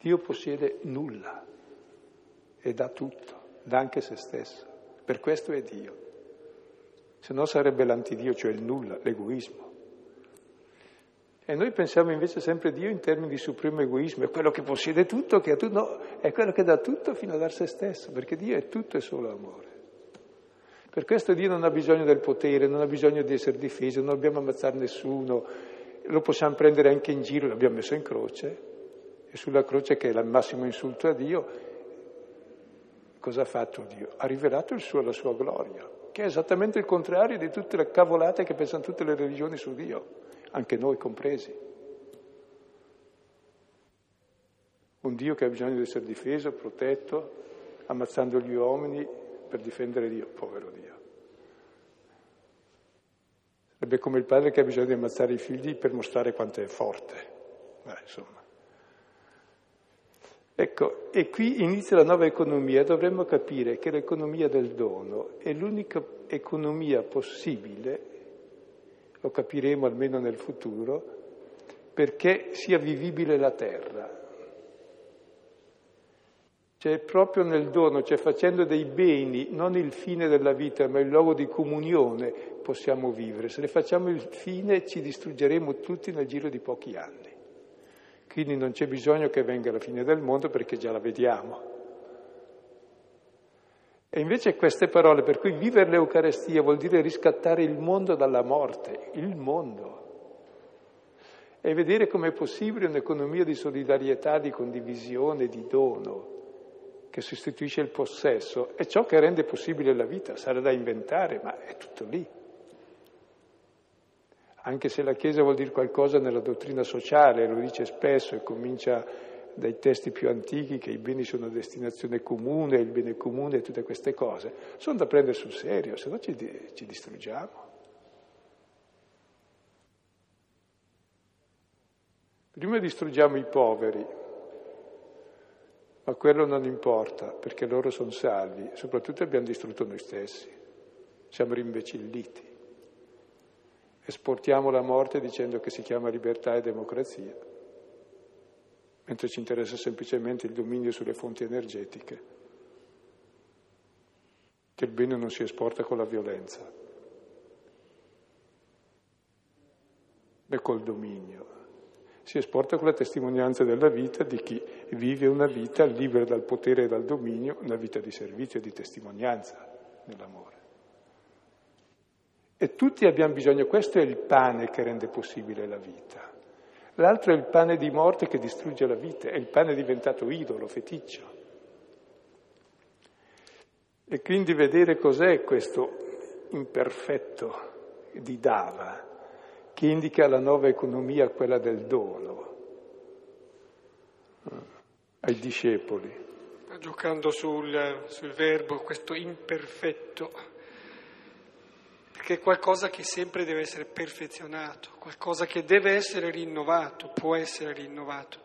S2: Dio possiede nulla e dà tutto, dà anche se stesso. Per questo è Dio. Se no sarebbe l'antidio, cioè il nulla, l'egoismo. E noi pensiamo invece sempre a Dio in termini di supremo egoismo, è quello che possiede tutto, che ha tutto, no, è quello che dà tutto fino a dar se stesso, perché Dio è tutto e solo amore. Per questo Dio non ha bisogno del potere, non ha bisogno di essere difeso, non dobbiamo ammazzare nessuno, lo possiamo prendere anche in giro, l'abbiamo messo in croce, e sulla croce che è il massimo insulto a Dio, cosa ha fatto Dio? Ha rivelato suo, la sua gloria, che è esattamente il contrario di tutte le cavolate che pensano tutte le religioni su Dio anche noi compresi. Un Dio che ha bisogno di essere difeso, protetto, ammazzando gli uomini per difendere Dio, povero Dio. Sarebbe come il padre che ha bisogno di ammazzare i figli per mostrare quanto è forte. Beh, insomma. Ecco, e qui inizia la nuova economia, dovremmo capire che l'economia del dono è l'unica economia possibile lo capiremo almeno nel futuro, perché sia vivibile la terra. Cioè proprio nel dono, cioè facendo dei beni, non il fine della vita, ma il luogo di comunione, possiamo vivere. Se ne facciamo il fine ci distruggeremo tutti nel giro di pochi anni. Quindi non c'è bisogno che venga la fine del mondo perché già la vediamo. E invece queste parole, per cui vivere l'Eucarestia vuol dire riscattare il mondo dalla morte, il mondo. E vedere com'è possibile un'economia di solidarietà, di condivisione, di dono, che sostituisce il possesso, è ciò che rende possibile la vita, sarà da inventare, ma è tutto lì. Anche se la Chiesa vuol dire qualcosa nella dottrina sociale, lo dice spesso e comincia dai testi più antichi che i beni sono destinazione comune, il bene comune e tutte queste cose, sono da prendere sul serio, se no ci, ci distruggiamo. Prima distruggiamo i poveri, ma quello non importa perché loro sono salvi, soprattutto abbiamo distrutto noi stessi, siamo rimbecilliti. Esportiamo la morte dicendo che si chiama libertà e democrazia mentre ci interessa semplicemente il dominio sulle fonti energetiche, che il bene non si esporta con la violenza, né col dominio. Si esporta con la testimonianza della vita di chi vive una vita libera dal potere e dal dominio, una vita di servizio e di testimonianza nell'amore. E tutti abbiamo bisogno, questo è il pane che rende possibile la vita. L'altro è il pane di morte che distrugge la vita, è il pane diventato idolo, feticcio. E quindi vedere cos'è questo imperfetto di Dava, che indica la nuova economia, quella del dono, eh, ai discepoli.
S1: Giocando sul, sul verbo, questo imperfetto che è qualcosa che sempre deve essere perfezionato, qualcosa che deve essere rinnovato, può essere rinnovato.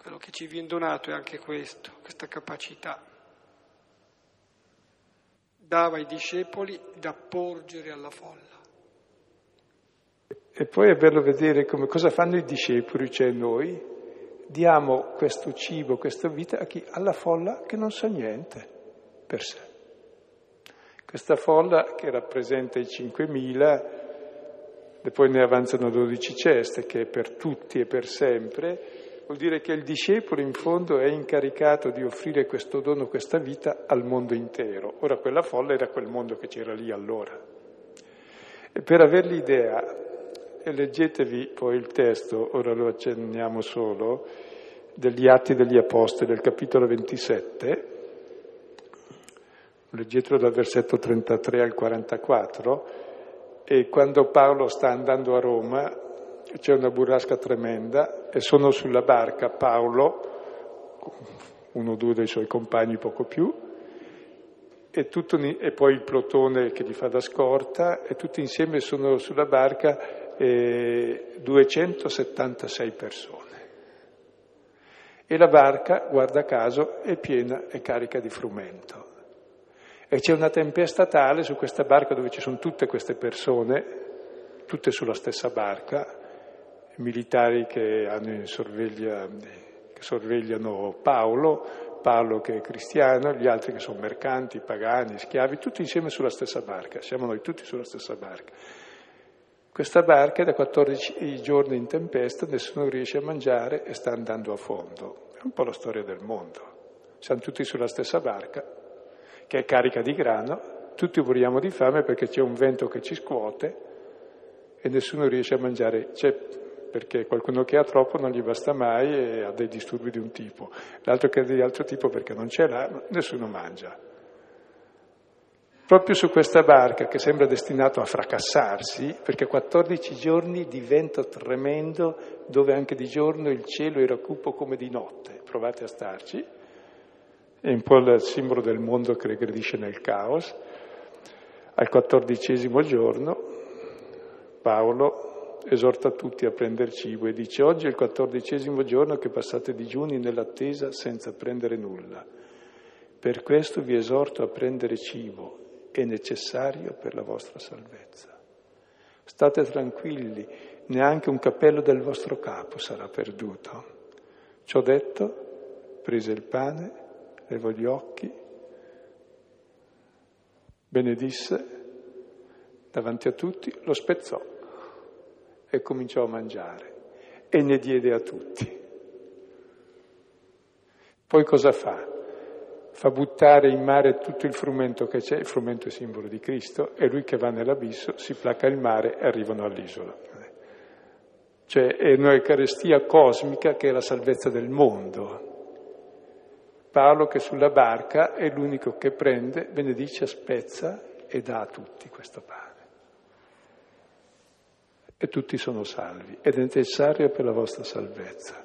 S1: Quello che ci viene donato è anche questo, questa capacità. Dava ai discepoli da porgere alla folla.
S2: E poi è bello vedere come, cosa fanno i discepoli, cioè noi. Diamo questo cibo, questa vita a chi? Alla folla che non sa niente per sé. Questa folla che rappresenta i 5.000, e poi ne avanzano 12 ceste, che è per tutti e per sempre, vuol dire che il discepolo in fondo è incaricato di offrire questo dono, questa vita al mondo intero. Ora quella folla era quel mondo che c'era lì allora. E per avere l'idea, leggetevi poi il testo, ora lo accenniamo solo, degli Atti degli Apostoli, del capitolo 27, leggetelo dal versetto 33 al 44, e quando Paolo sta andando a Roma c'è una burrasca tremenda e sono sulla barca Paolo, uno o due dei suoi compagni poco più, e, tutto, e, poi il plotone che gli fa da scorta e tutti insieme sono sulla barca eh, 276 persone. E la barca, guarda caso, è piena e carica di frumento. E c'è una tempesta tale su questa barca dove ci sono tutte queste persone, tutte sulla stessa barca, militari che sorveglia che sorvegliano Paolo, Paolo che è cristiano, gli altri che sono mercanti, pagani, schiavi, tutti insieme sulla stessa barca, siamo noi tutti sulla stessa barca. Questa barca è da 14 giorni in tempesta, nessuno riesce a mangiare e sta andando a fondo. È un po' la storia del mondo. Siamo tutti sulla stessa barca, che è carica di grano, tutti moriamo di fame perché c'è un vento che ci scuote e nessuno riesce a mangiare. C'è perché qualcuno che ha troppo non gli basta mai e ha dei disturbi di un tipo, l'altro che ha di altro tipo perché non ce l'ha, nessuno mangia. Proprio su questa barca che sembra destinato a fracassarsi, perché 14 giorni di vento tremendo, dove anche di giorno il cielo era cupo come di notte, provate a starci, è un po' il simbolo del mondo che regredisce nel caos. Al quattordicesimo giorno Paolo esorta tutti a prendere cibo e dice oggi è il quattordicesimo giorno che passate digiuni nell'attesa senza prendere nulla. Per questo vi esorto a prendere cibo è necessario per la vostra salvezza. State tranquilli, neanche un cappello del vostro capo sarà perduto. Ciò detto, prese il pane, levò gli occhi, benedisse davanti a tutti, lo spezzò e cominciò a mangiare e ne diede a tutti. Poi cosa fa? fa buttare in mare tutto il frumento che c'è, il frumento è simbolo di Cristo, e lui che va nell'abisso si placa il mare e arrivano all'isola. Cioè è un'Eucarestia cosmica che è la salvezza del mondo. Paolo che sulla barca è l'unico che prende, benedice, spezza e dà a tutti questo pane. E tutti sono salvi ed è necessario per la vostra salvezza.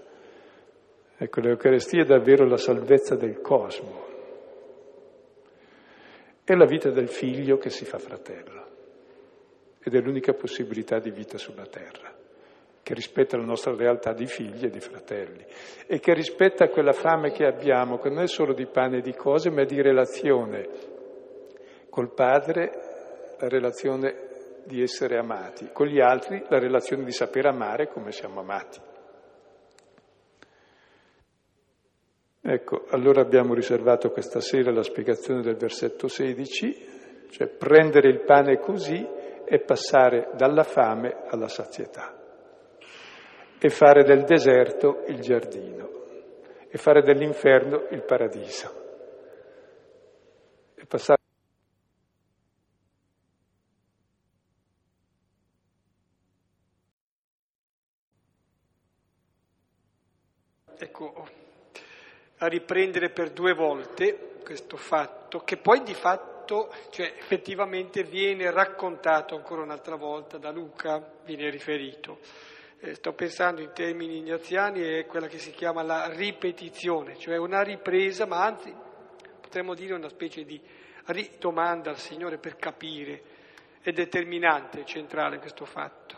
S2: Ecco, l'Eucarestia è davvero la salvezza del cosmo, è la vita del figlio che si fa fratello ed è l'unica possibilità di vita sulla terra, che rispetta la nostra realtà di figli e di fratelli e che rispetta quella fame che abbiamo, che non è solo di pane e di cose, ma è di relazione col Padre, la relazione di essere amati, con gli altri la relazione di saper amare come siamo amati. Ecco, allora abbiamo riservato questa sera la spiegazione del versetto 16, cioè prendere il pane così e passare dalla fame alla sazietà e fare del deserto il giardino e fare dell'inferno il paradiso e passare
S1: Ecco, a riprendere per due volte questo fatto, che poi di fatto, cioè effettivamente viene raccontato ancora un'altra volta da Luca, viene riferito. Eh, sto pensando in termini ignaziani, è quella che si chiama la ripetizione, cioè una ripresa, ma anzi potremmo dire una specie di ridomanda al Signore per capire, è determinante, centrale questo fatto.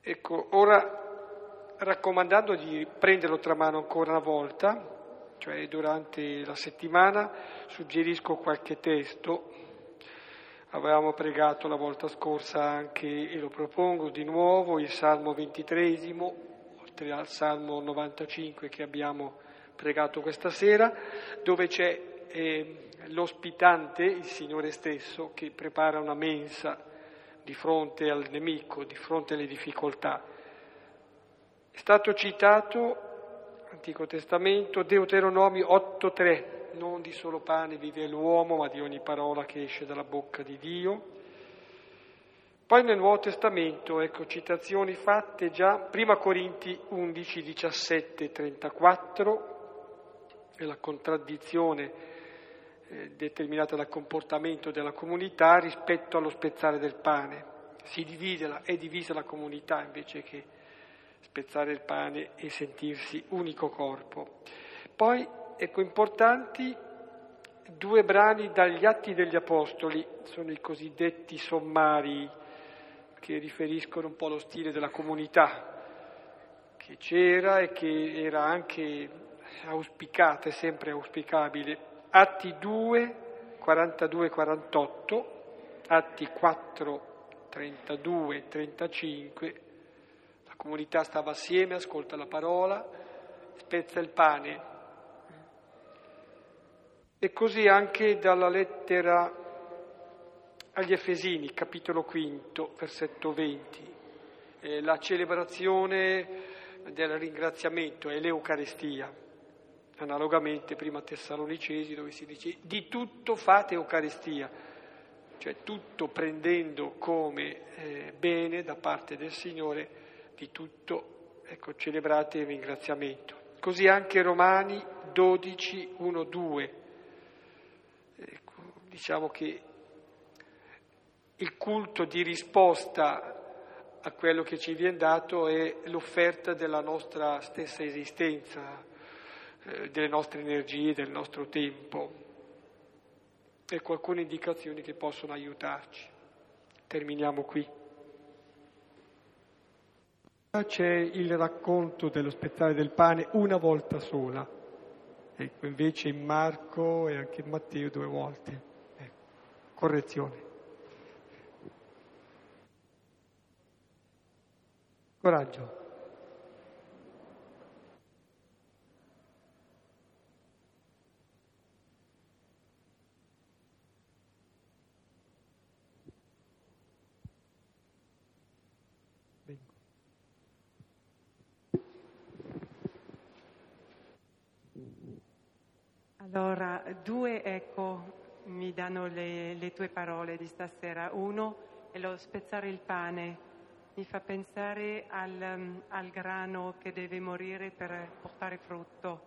S1: Ecco, ora raccomandando di prenderlo tra mano ancora una volta, cioè durante la settimana, suggerisco qualche testo. Avevamo pregato la volta scorsa anche, e lo propongo di nuovo, il Salmo ventitresimo, oltre al Salmo 95 che abbiamo pregato questa sera, dove c'è eh, l'ospitante, il Signore stesso, che prepara una mensa di fronte al nemico, di fronte alle difficoltà. È stato citato, Antico Testamento, Deuteronomio 8.3, non di solo pane vive l'uomo, ma di ogni parola che esce dalla bocca di Dio. Poi nel Nuovo Testamento, ecco, citazioni fatte già, prima Corinti 11, 17, 34, è la contraddizione eh, determinata dal comportamento della comunità rispetto allo spezzare del pane. Si divide, la, è divisa la comunità invece che spezzare il pane e sentirsi unico corpo. Poi, ecco, importanti due brani dagli Atti degli Apostoli, sono i cosiddetti sommari che riferiscono un po' allo stile della comunità che c'era e che era anche auspicata, e sempre auspicabile. Atti 2, 42, 48, Atti 4, 32, 35, comunità stava assieme, ascolta la parola, spezza il pane. E così anche dalla lettera agli Efesini, capitolo quinto, versetto 20. Eh, la celebrazione del ringraziamento è l'Eucarestia. Analogamente prima Tessalonicesi dove si dice di tutto fate Eucaristia, cioè tutto prendendo come eh, bene da parte del Signore, di tutto ecco, celebrate il ringraziamento. Così anche Romani 12, 1, 2. Diciamo che il culto di risposta a quello che ci viene dato è l'offerta della nostra stessa esistenza, eh, delle nostre energie, del nostro tempo. Ecco alcune indicazioni che possono aiutarci. Terminiamo qui. C'è il racconto dello spezzare del pane una volta sola, ecco, invece in Marco e anche in Matteo due volte. Correzione. Coraggio.
S3: Allora, due ecco mi danno le, le, tue parole di stasera. Uno è lo spezzare il pane, mi fa pensare al, al grano che deve morire per portare frutto,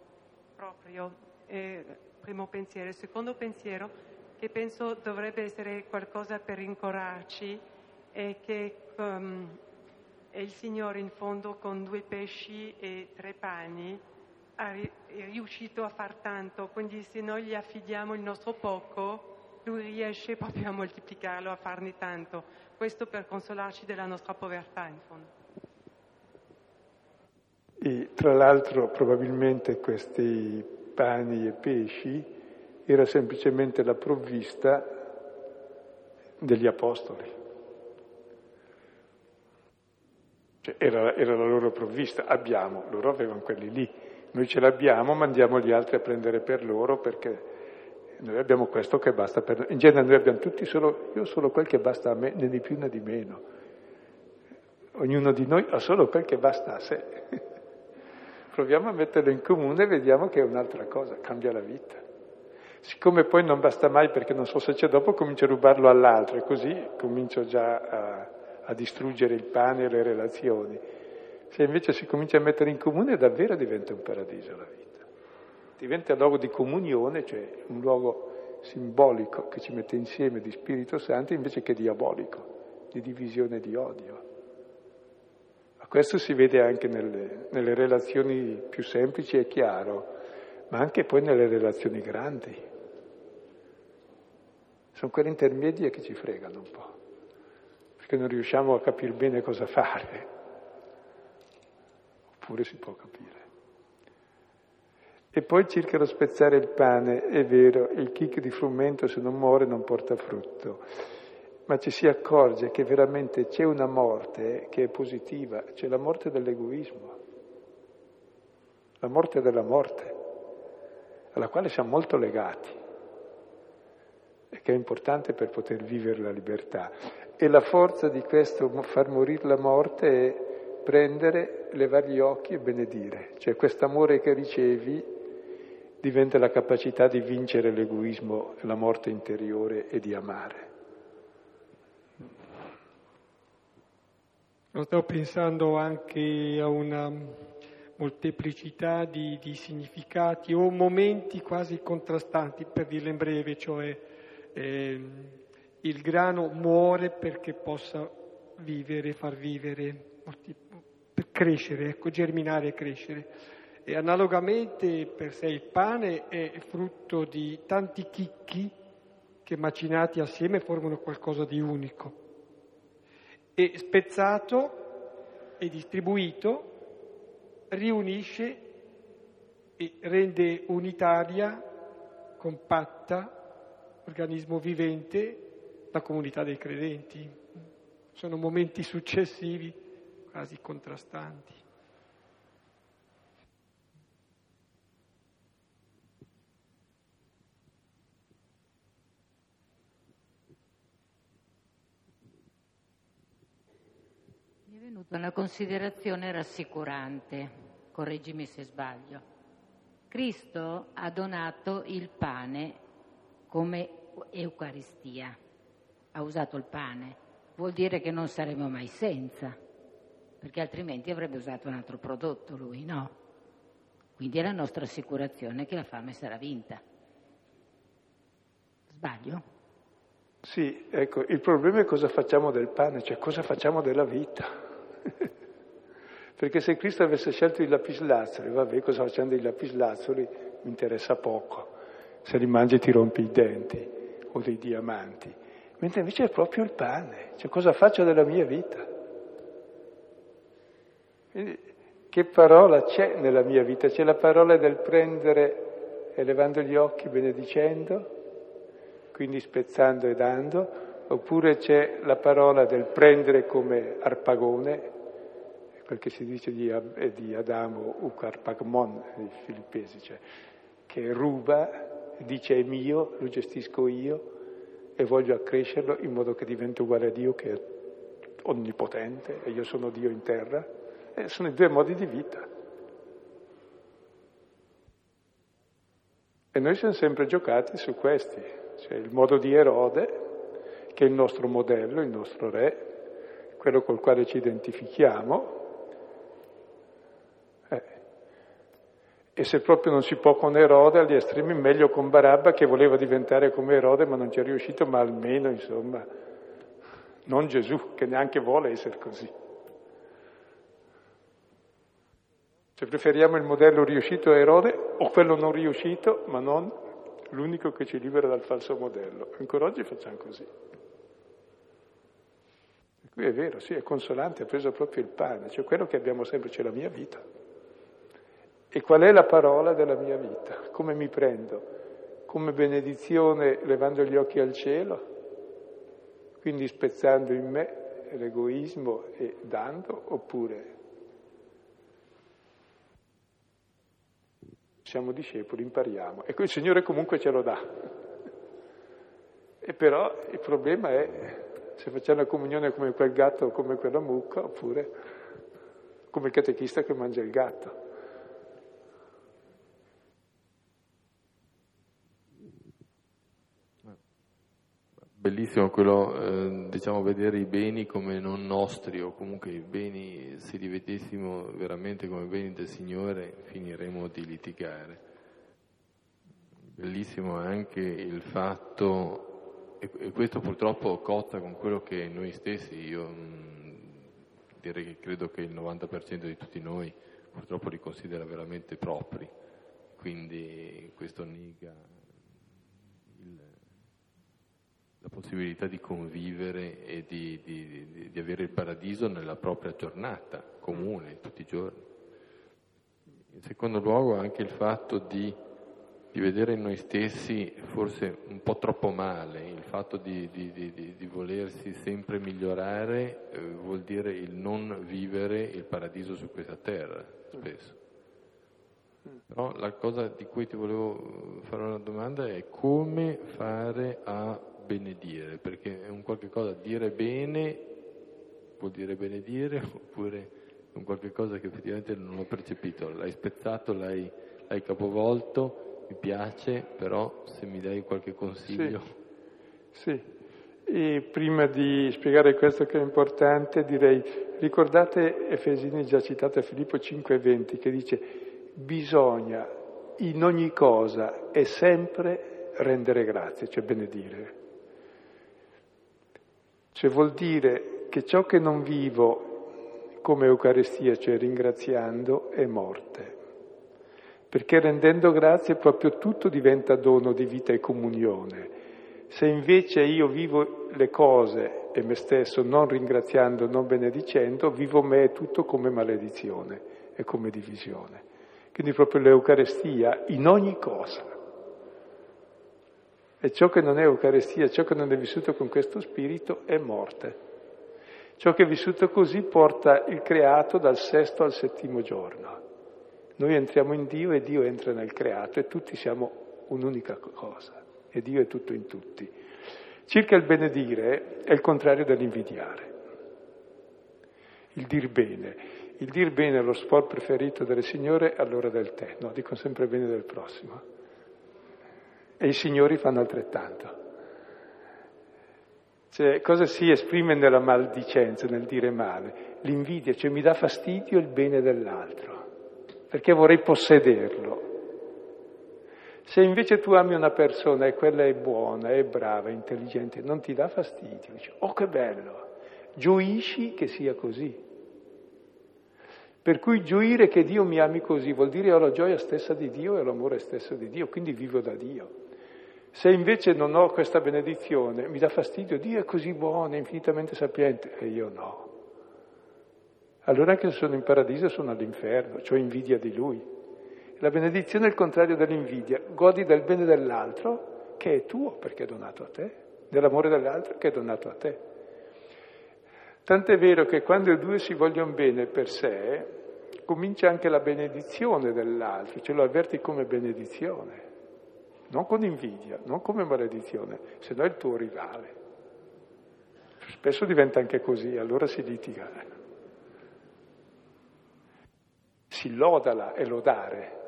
S3: proprio. Eh, primo pensiero. Il secondo pensiero, che penso dovrebbe essere qualcosa per rincorarci, è che um, è il Signore in fondo con due pesci e tre pani è riuscito a far tanto, quindi se noi gli affidiamo il nostro poco, lui riesce proprio a moltiplicarlo, a farne tanto. Questo per consolarci della nostra povertà, in fondo.
S2: E tra l'altro probabilmente questi pani e pesci era semplicemente la provvista degli apostoli. Cioè era, era la loro provvista, abbiamo, loro avevano quelli lì noi ce l'abbiamo, mandiamo gli altri a prendere per loro perché noi abbiamo questo che basta per noi. In genere noi abbiamo tutti solo, io solo quel che basta a me, né di più né di meno. Ognuno di noi ha solo quel che basta a sé. Proviamo a metterlo in comune e vediamo che è un'altra cosa, cambia la vita. Siccome poi non basta mai perché non so se c'è dopo, comincio a rubarlo all'altro e così comincio già a, a distruggere il pane e le relazioni. Se invece si comincia a mettere in comune davvero diventa un paradiso la vita. Diventa luogo di comunione, cioè un luogo simbolico che ci mette insieme di Spirito Santo invece che diabolico, di divisione e di odio. Ma questo si vede anche nelle, nelle relazioni più semplici e chiaro, ma anche poi nelle relazioni grandi. Sono quelle intermedie che ci fregano un po', perché non riusciamo a capire bene cosa fare oppure si può capire. E poi circa lo spezzare il pane, è vero, il chicco di frumento se non muore non porta frutto, ma ci si accorge che veramente c'è una morte che è positiva, c'è la morte dell'egoismo, la morte della morte, alla quale siamo molto legati e che è importante per poter vivere la libertà. E la forza di questo far morire la morte è prendere, levare gli occhi e benedire. Cioè quest'amore che ricevi diventa la capacità di vincere l'egoismo, la morte interiore e di amare.
S1: Sto pensando anche a una molteplicità di, di, significati o momenti quasi contrastanti, per dirlo in breve, cioè eh, il grano muore perché possa vivere, far vivere, per crescere, ecco, germinare e crescere. E analogamente per sé il pane è frutto di tanti chicchi che macinati assieme formano qualcosa di unico. E spezzato e distribuito riunisce e rende unitaria, compatta, organismo vivente la comunità dei credenti. Sono momenti successivi quasi contrastanti.
S4: Mi è venuta una considerazione rassicurante, correggimi se sbaglio. Cristo ha donato il pane come Eucaristia, ha usato il pane, vuol dire che non saremo mai senza, perché altrimenti avrebbe usato un altro prodotto lui, no? Quindi è la nostra assicurazione che la fame sarà vinta. Sbaglio?
S2: Sì, ecco, il problema è cosa facciamo del pane, cioè cosa facciamo della vita. Perché se Cristo avesse scelto i lapislazzoli, vabbè, cosa facciamo dei lapislazzoli? Mi interessa poco. Se li mangi ti rompi i denti o dei diamanti. Mentre invece è proprio il pane, cioè cosa faccio della mia vita? Quindi, che parola c'è nella mia vita? C'è la parola del prendere elevando gli occhi, benedicendo, quindi spezzando e dando, oppure c'è la parola del prendere come arpagone, quel che si dice di, di Adamo Ucarpagmon, nei filippesi, cioè che ruba, dice è mio, lo gestisco io e voglio accrescerlo in modo che diventi uguale a Dio che è onnipotente e io sono Dio in terra. E sono i due modi di vita. E noi siamo sempre giocati su questi, cioè il modo di Erode, che è il nostro modello, il nostro re, quello col quale ci identifichiamo, E se proprio non si può con Erode, agli estremi meglio con Barabba che voleva diventare come Erode ma non ci è riuscito, ma almeno, insomma, non Gesù che neanche vuole essere così. Cioè preferiamo il modello riuscito a Erode o quello non riuscito, ma non l'unico che ci libera dal falso modello. Ancora oggi facciamo così. E qui è vero, sì, è consolante, ha preso proprio il pane, cioè quello che abbiamo sempre, c'è la mia vita. E qual è la parola della mia vita? Come mi prendo? Come benedizione levando gli occhi al cielo? Quindi spezzando in me l'egoismo e dando? Oppure siamo discepoli, impariamo. E il Signore comunque ce lo dà. E però il problema è se facciamo la comunione come quel gatto o come quella mucca, oppure come il catechista che mangia il gatto.
S5: Bellissimo quello, eh, diciamo, vedere i beni come non nostri o comunque i beni, se li vedessimo veramente come beni del Signore, finiremo di litigare. Bellissimo anche il fatto, e, questo purtroppo cozza con quello che noi stessi, io mh, direi che credo che il 90% di tutti noi purtroppo li considera veramente propri, quindi questo nega la possibilità di convivere e di, di, di, di, avere il paradiso nella propria giornata comune, tutti i giorni. In secondo luogo anche il fatto di, vedere in noi stessi forse un po' troppo male, il fatto di, volersi sempre migliorare eh, vuol dire il non vivere il paradiso su questa terra spesso. Però la cosa di cui ti volevo fare una domanda è come fare a benedire, perché è un qualche cosa, dire bene vuol dire benedire oppure è un qualche cosa che effettivamente non ho percepito, l'hai spezzato, l'hai, l'hai capovolto, mi piace, però se mi dai qualche consiglio.
S2: Sì, sì. E prima di spiegare questo che è importante direi, ricordate Efesini già citato a Filippo 5,20 che dice bisogna in ogni cosa e sempre rendere grazie, cioè benedire. Cioè vuol dire che ciò che non vivo come Eucaristia, cioè ringraziando, è morte. Perché rendendo grazie proprio tutto diventa dono di vita e comunione. Se invece io vivo le cose e me stesso non ringraziando, non benedicendo, vivo me tutto come maledizione e come divisione. Quindi proprio l'Eucarestia in ogni cosa e ciò che non è Eucaristia, ciò che non è vissuto con questo spirito è morte. Ciò che è vissuto così porta il creato dal sesto al settimo giorno. Noi entriamo in Dio e Dio entra nel creato e tutti siamo un'unica cosa e Dio è tutto in tutti. Circa il benedire è il contrario dell'invidiare. Il dir bene. Il dir bene è lo sport preferito delle signore all'ora del tè, no? Dicono sempre bene del prossimo. E i signori fanno altrettanto. Cioè, cosa si esprime nella maldicenza, nel dire male? L'invidia, cioè mi dà fastidio il bene dell'altro, perché vorrei possederlo. Se invece tu ami una persona e quella è buona, è brava, è intelligente, non ti dà fastidio, dici, oh che bello, gioisci che sia così. Per cui gioire che Dio mi ami così vuol dire ho la gioia stessa di Dio e l'amore stesso di Dio, quindi vivo da Dio. Se invece non ho questa benedizione, mi dà fastidio, Dio è così buono, infinitamente sapiente, e io no. Allora anche se sono in paradiso sono all'inferno, ho invidia di Lui. La benedizione è il contrario dell'invidia, godi del bene dell'altro che è tuo perché è donato a te, dell'amore dell'altro che è donato a te. Tant'è vero che quando i due si vogliono bene per sé, comincia anche la benedizione dell'altro, ce lo avverti come benedizione, non con invidia, non come maledizione, se no è il tuo rivale. Spesso diventa anche così, allora si litiga. Si lodala e lodare.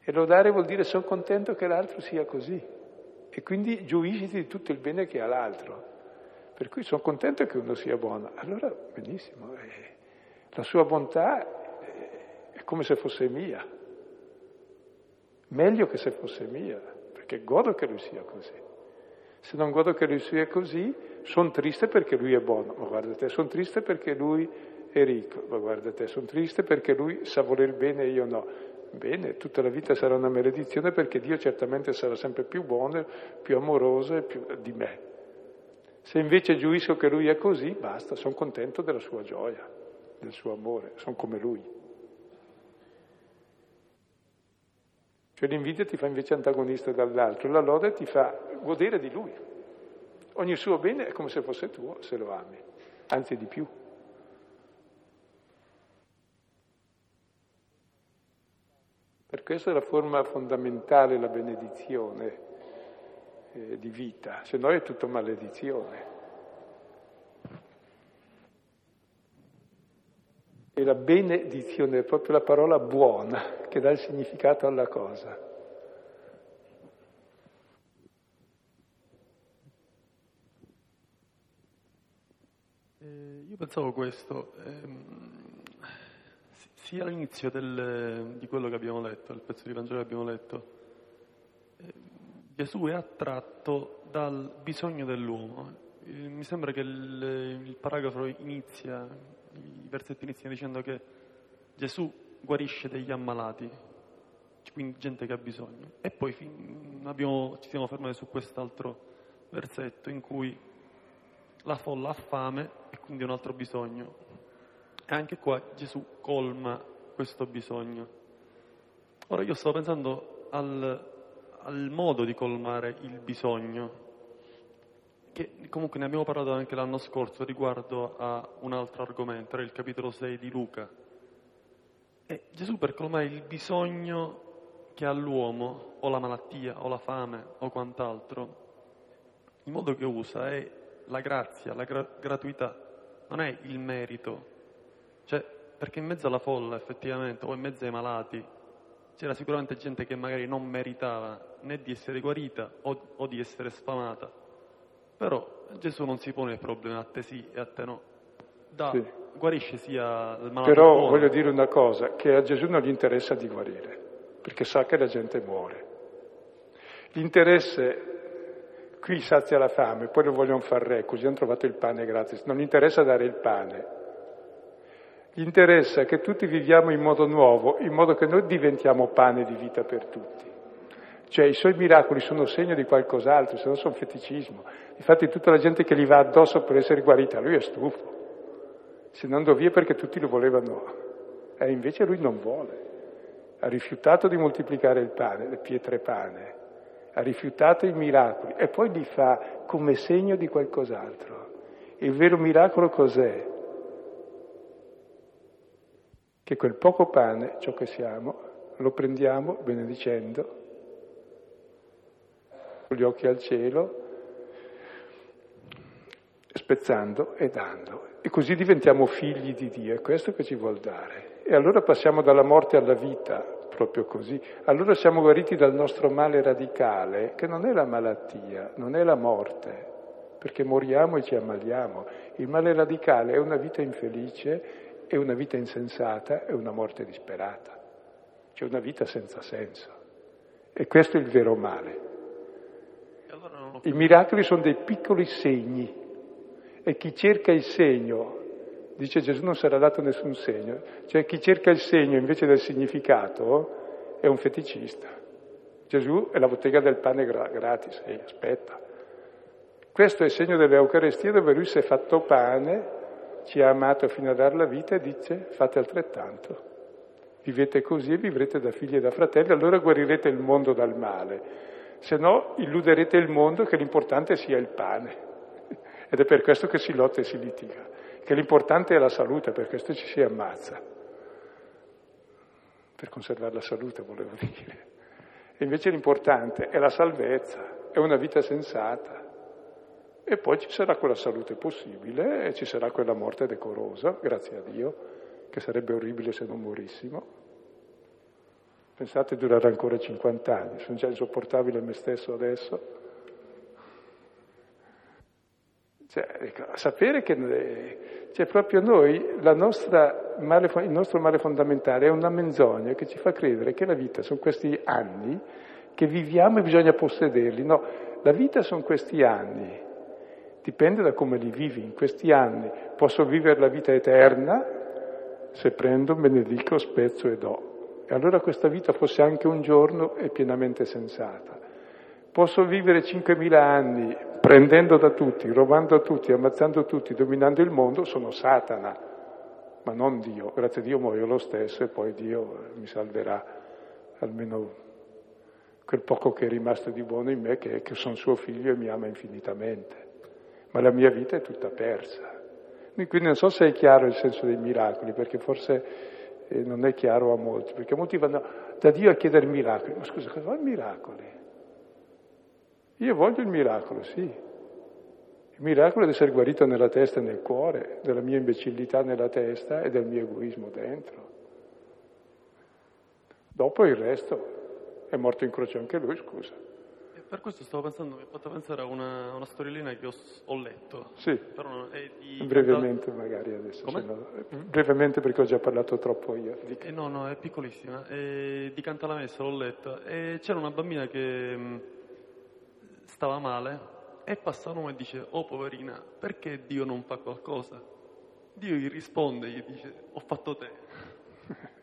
S2: E lodare vuol dire sono contento che l'altro sia così. E quindi gioisci di tutto il bene che ha l'altro. Per cui sono contento che uno sia buono. Allora, benissimo, eh, la sua bontà è come se fosse mia. Meglio che se fosse mia, perché godo che lui sia così. Se non godo che lui sia così, sono triste perché lui è buono, ma guarda te, sono triste perché lui è ricco, ma guarda te, sono triste perché lui sa voler bene e io no. Bene, tutta la vita sarà una maledizione perché Dio certamente sarà sempre più buono, più amoroso più... di me. Se invece giuisco che lui è così, basta, sono contento della sua gioia, del suo amore, sono come lui. Cioè l'invidia ti fa invece antagonista dall'altro, la lode ti fa godere di lui. Ogni suo bene è come se fosse tuo, se lo ami, anzi di più. Per questo è la forma fondamentale, la benedizione, eh, di vita, se no è tutto maledizione. E la benedizione è proprio la parola buona che dà il significato alla cosa.
S6: Eh, io pensavo questo, ehm, sia all'inizio del, di quello che abbiamo letto, il pezzo di Vangelo che abbiamo letto, Gesù è attratto dal bisogno dell'uomo. Eh, mi sembra che il, il paragrafo inizia, i versetti iniziano dicendo che Gesù guarisce degli ammalati, quindi gente che ha bisogno. E poi abbiamo, ci siamo fermati su quest'altro versetto in cui la folla ha fame e quindi un altro bisogno. E anche qua Gesù colma questo bisogno. Ora io stavo pensando al, al modo di colmare il bisogno, che comunque ne abbiamo parlato anche l'anno scorso riguardo a un altro argomento, era il capitolo 6 di Luca. E Gesù per colmare il bisogno che ha l'uomo, o la malattia, o la fame, o quant'altro, il modo che usa è la grazia, la gra- gratuità, non è il merito. Cioè, perché in mezzo alla folla effettivamente, o in mezzo ai malati, c'era sicuramente gente che magari non meritava né di essere guarita o, o di essere sfamata. Però Gesù non si pone il problema a te sì e a te no. Da, sì. Guarisce sia il malato
S2: Però
S6: buono.
S2: voglio dire una cosa, che a Gesù non gli interessa di guarire, perché sa che la gente muore. L'interesse qui sazia la fame, poi lo vogliono far re, così hanno trovato il pane gratis. Non gli interessa dare il pane, gli interessa che tutti viviamo in modo nuovo, in modo che noi diventiamo pane di vita per tutti. Cioè i suoi miracoli sono segno di qualcos'altro, se no sono feticismo. Infatti tutta la gente che gli va addosso per essere guarita, lui è stufo. Se non andò via perché tutti lo volevano. E invece lui non vuole. Ha rifiutato di moltiplicare il pane, le pietre pane. Ha rifiutato i miracoli e poi li fa come segno di qualcos'altro. Il vero miracolo cos'è? Che quel poco pane, ciò che siamo, lo prendiamo benedicendo, con gli occhi al cielo, spezzando e dando. E così diventiamo figli di Dio, è questo che ci vuol dare. E allora passiamo dalla morte alla vita, proprio così. Allora siamo guariti dal nostro male radicale, che non è la malattia, non è la morte, perché moriamo e ci ammaliamo. Il male radicale è una vita infelice, è una vita insensata, è una morte disperata. C'è una vita senza senso. E questo è il vero male. I miracoli sono dei piccoli segni e chi cerca il segno, dice Gesù non sarà dato nessun segno, cioè chi cerca il segno invece del significato è un feticista. Gesù è la bottega del pane gratis, ehi, aspetta. Questo è il segno dell'Eucarestia dove lui si è fatto pane, ci ha amato fino a dar la vita e dice fate altrettanto. Vivete così e vivrete da figli e da fratelli, allora guarirete il mondo dal male. Se no illuderete il mondo che l'importante sia il pane. Ed è per questo che si lotta e si litiga, che l'importante è la salute, per questo ci si ammazza. Per conservare la salute, volevo dire. E invece l'importante è la salvezza, è una vita sensata. E poi ci sarà quella salute possibile e ci sarà quella morte decorosa, grazie a Dio, che sarebbe orribile se non morissimo. Pensate durare ancora 50 anni, sono già insopportabile me stesso adesso. Cioè, ecco, sapere che cioè, proprio noi, male, il nostro male fondamentale è una menzogna che ci fa credere che la vita sono questi anni che viviamo e bisogna possederli. No, la vita sono questi anni, dipende da come li vivi. In questi anni posso vivere la vita eterna se prendo, benedico, spezzo e do. E allora questa vita fosse anche un giorno è pienamente sensata. Posso vivere 5.000 anni prendendo da tutti, rubando a tutti, ammazzando tutti, dominando il mondo, sono Satana, ma non Dio. Grazie a Dio muoio lo stesso e poi Dio mi salverà almeno quel poco che è rimasto di buono in me, che, che sono suo figlio e mi ama infinitamente. Ma la mia vita è tutta persa. Quindi non so se è chiaro il senso dei miracoli, perché forse eh, non è chiaro a molti, perché molti vanno da Dio a chiedere miracoli. Ma scusa, cosa vuoi miracoli? Io voglio il miracolo, sì. Il miracolo è essere guarito nella testa e nel cuore, della mia imbecillità nella testa e del mio egoismo dentro. Dopo il resto è morto in croce anche lui, scusa.
S6: Per questo stavo pensando, mi ha fatto pensare a una, una storiellina che ho, ho, letto.
S2: Sì, brevemente Canta... magari adesso. No, brevemente perché ho già parlato troppo io.
S6: Eh no, no, è piccolissima. E di Canta la Messa l'ho letta. E c'era una bambina che stava male e passa un uomo e dice, oh poverina, perché Dio non fa qualcosa? Dio gli risponde, gli dice, ho fatto te.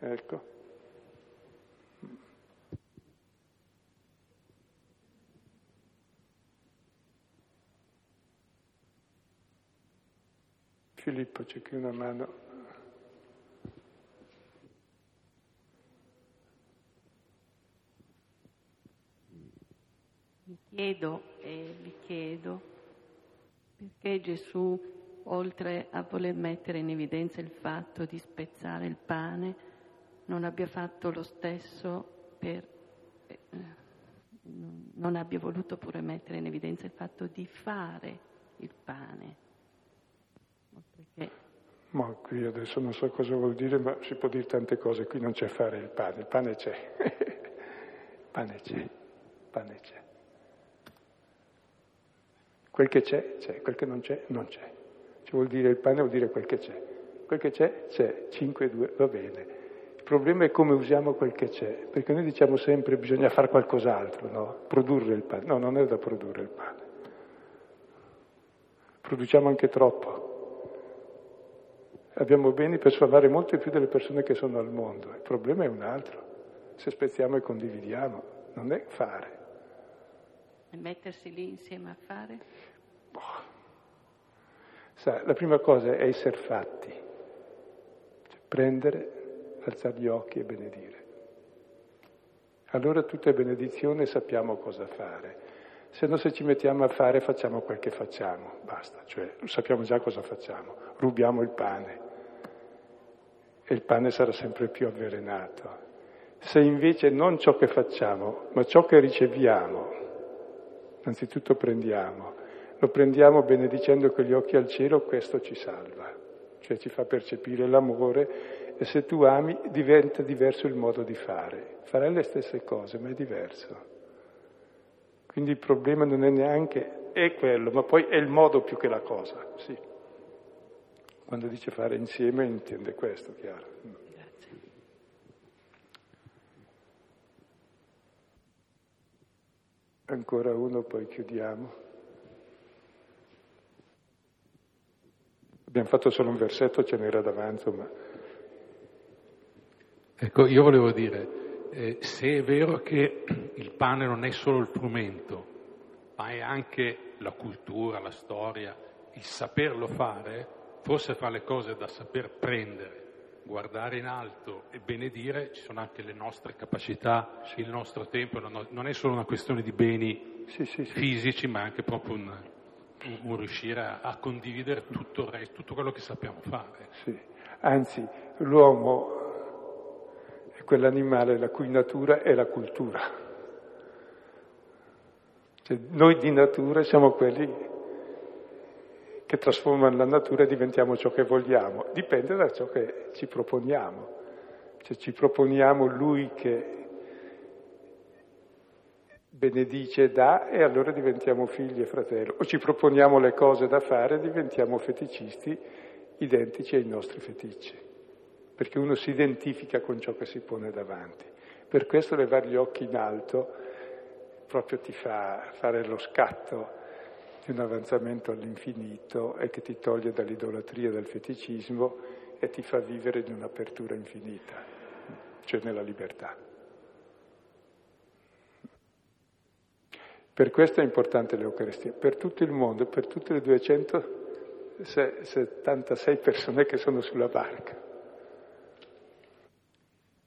S2: ecco. Filippo, c'è qui una mano.
S7: chiedo e vi chiedo perché Gesù, oltre a voler mettere in evidenza il fatto di spezzare il pane, non abbia fatto lo stesso per... Eh, non abbia voluto pure mettere in evidenza il fatto di fare il pane.
S2: Ma qui adesso non so cosa vuol dire, ma si può dire tante cose, qui non c'è fare il pane, il pane c'è, il pane c'è, pane c'è. Quel che c'è, c'è, quel che non c'è, non c'è. Ci vuol dire il pane, vuol dire quel che c'è. Quel che c'è, c'è, 5, 2, va bene. Il problema è come usiamo quel che c'è, perché noi diciamo sempre bisogna fare qualcos'altro, no? Produrre il pane. No, non è da produrre il pane. Produciamo anche troppo. Abbiamo beni per salvare molte più delle persone che sono al mondo. Il problema è un altro. Se spezziamo e condividiamo, non è fare.
S7: E mettersi lì insieme a fare? Boh.
S2: Sa, la prima cosa è essere fatti, cioè prendere, alzare gli occhi e benedire. Allora tutta benedizione sappiamo cosa fare. Se no se ci mettiamo a fare facciamo quel che facciamo, basta, cioè sappiamo già cosa facciamo, rubiamo il pane e il pane sarà sempre più avvelenato. Se invece non ciò che facciamo, ma ciò che riceviamo, innanzitutto prendiamo, lo prendiamo benedicendo con gli occhi al cielo, questo ci salva, cioè ci fa percepire l'amore e se tu ami diventa diverso il modo di fare. Farai le stesse cose, ma è diverso. Quindi il problema non è neanche, è quello, ma poi è il modo più che la cosa, sì. Quando dice fare insieme intende questo, chiaro.
S7: Grazie.
S2: Ancora uno, poi chiudiamo. Abbiamo fatto solo un versetto, ce n'era davanti, ma...
S8: Ecco, io volevo dire, eh, se è vero che il pane non è solo il frumento, ma è anche la cultura, la storia, il saperlo fare, forse fra le cose da saper prendere, guardare in alto e benedire ci sono anche le nostre capacità, il nostro tempo, non è solo una questione di beni
S2: sì, sì, sì.
S8: fisici, ma anche proprio un, un riuscire a, a, condividere tutto il resto, tutto quello che sappiamo fare.
S2: Anzi, l'uomo quell'animale la cui natura è la cultura. Cioè, noi di natura siamo quelli che trasformano la natura e diventiamo ciò che vogliamo. Dipende da ciò che ci proponiamo. Cioè, ci proponiamo lui che benedice e dà e allora diventiamo figli e fratelli. O ci proponiamo le cose da fare e diventiamo feticisti identici ai nostri feticci. Perché uno si identifica con ciò che si pone davanti. Per questo levare gli occhi in alto proprio ti fa fare lo scatto di un avanzamento all'infinito e che ti toglie dall'idolatria dal feticismo e ti fa vivere in un'apertura infinita, cioè nella libertà. Per questo è importante l'Eucaristia, per tutto il mondo, per tutte le 276 persone che sono sulla barca.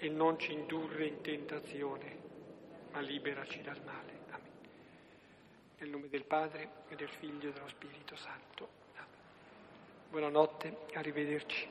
S1: e non ci indurre in tentazione, ma liberaci dal male. Amen. Nel nome del Padre e del Figlio e dello Spirito Santo. Amen. Buonanotte, arrivederci.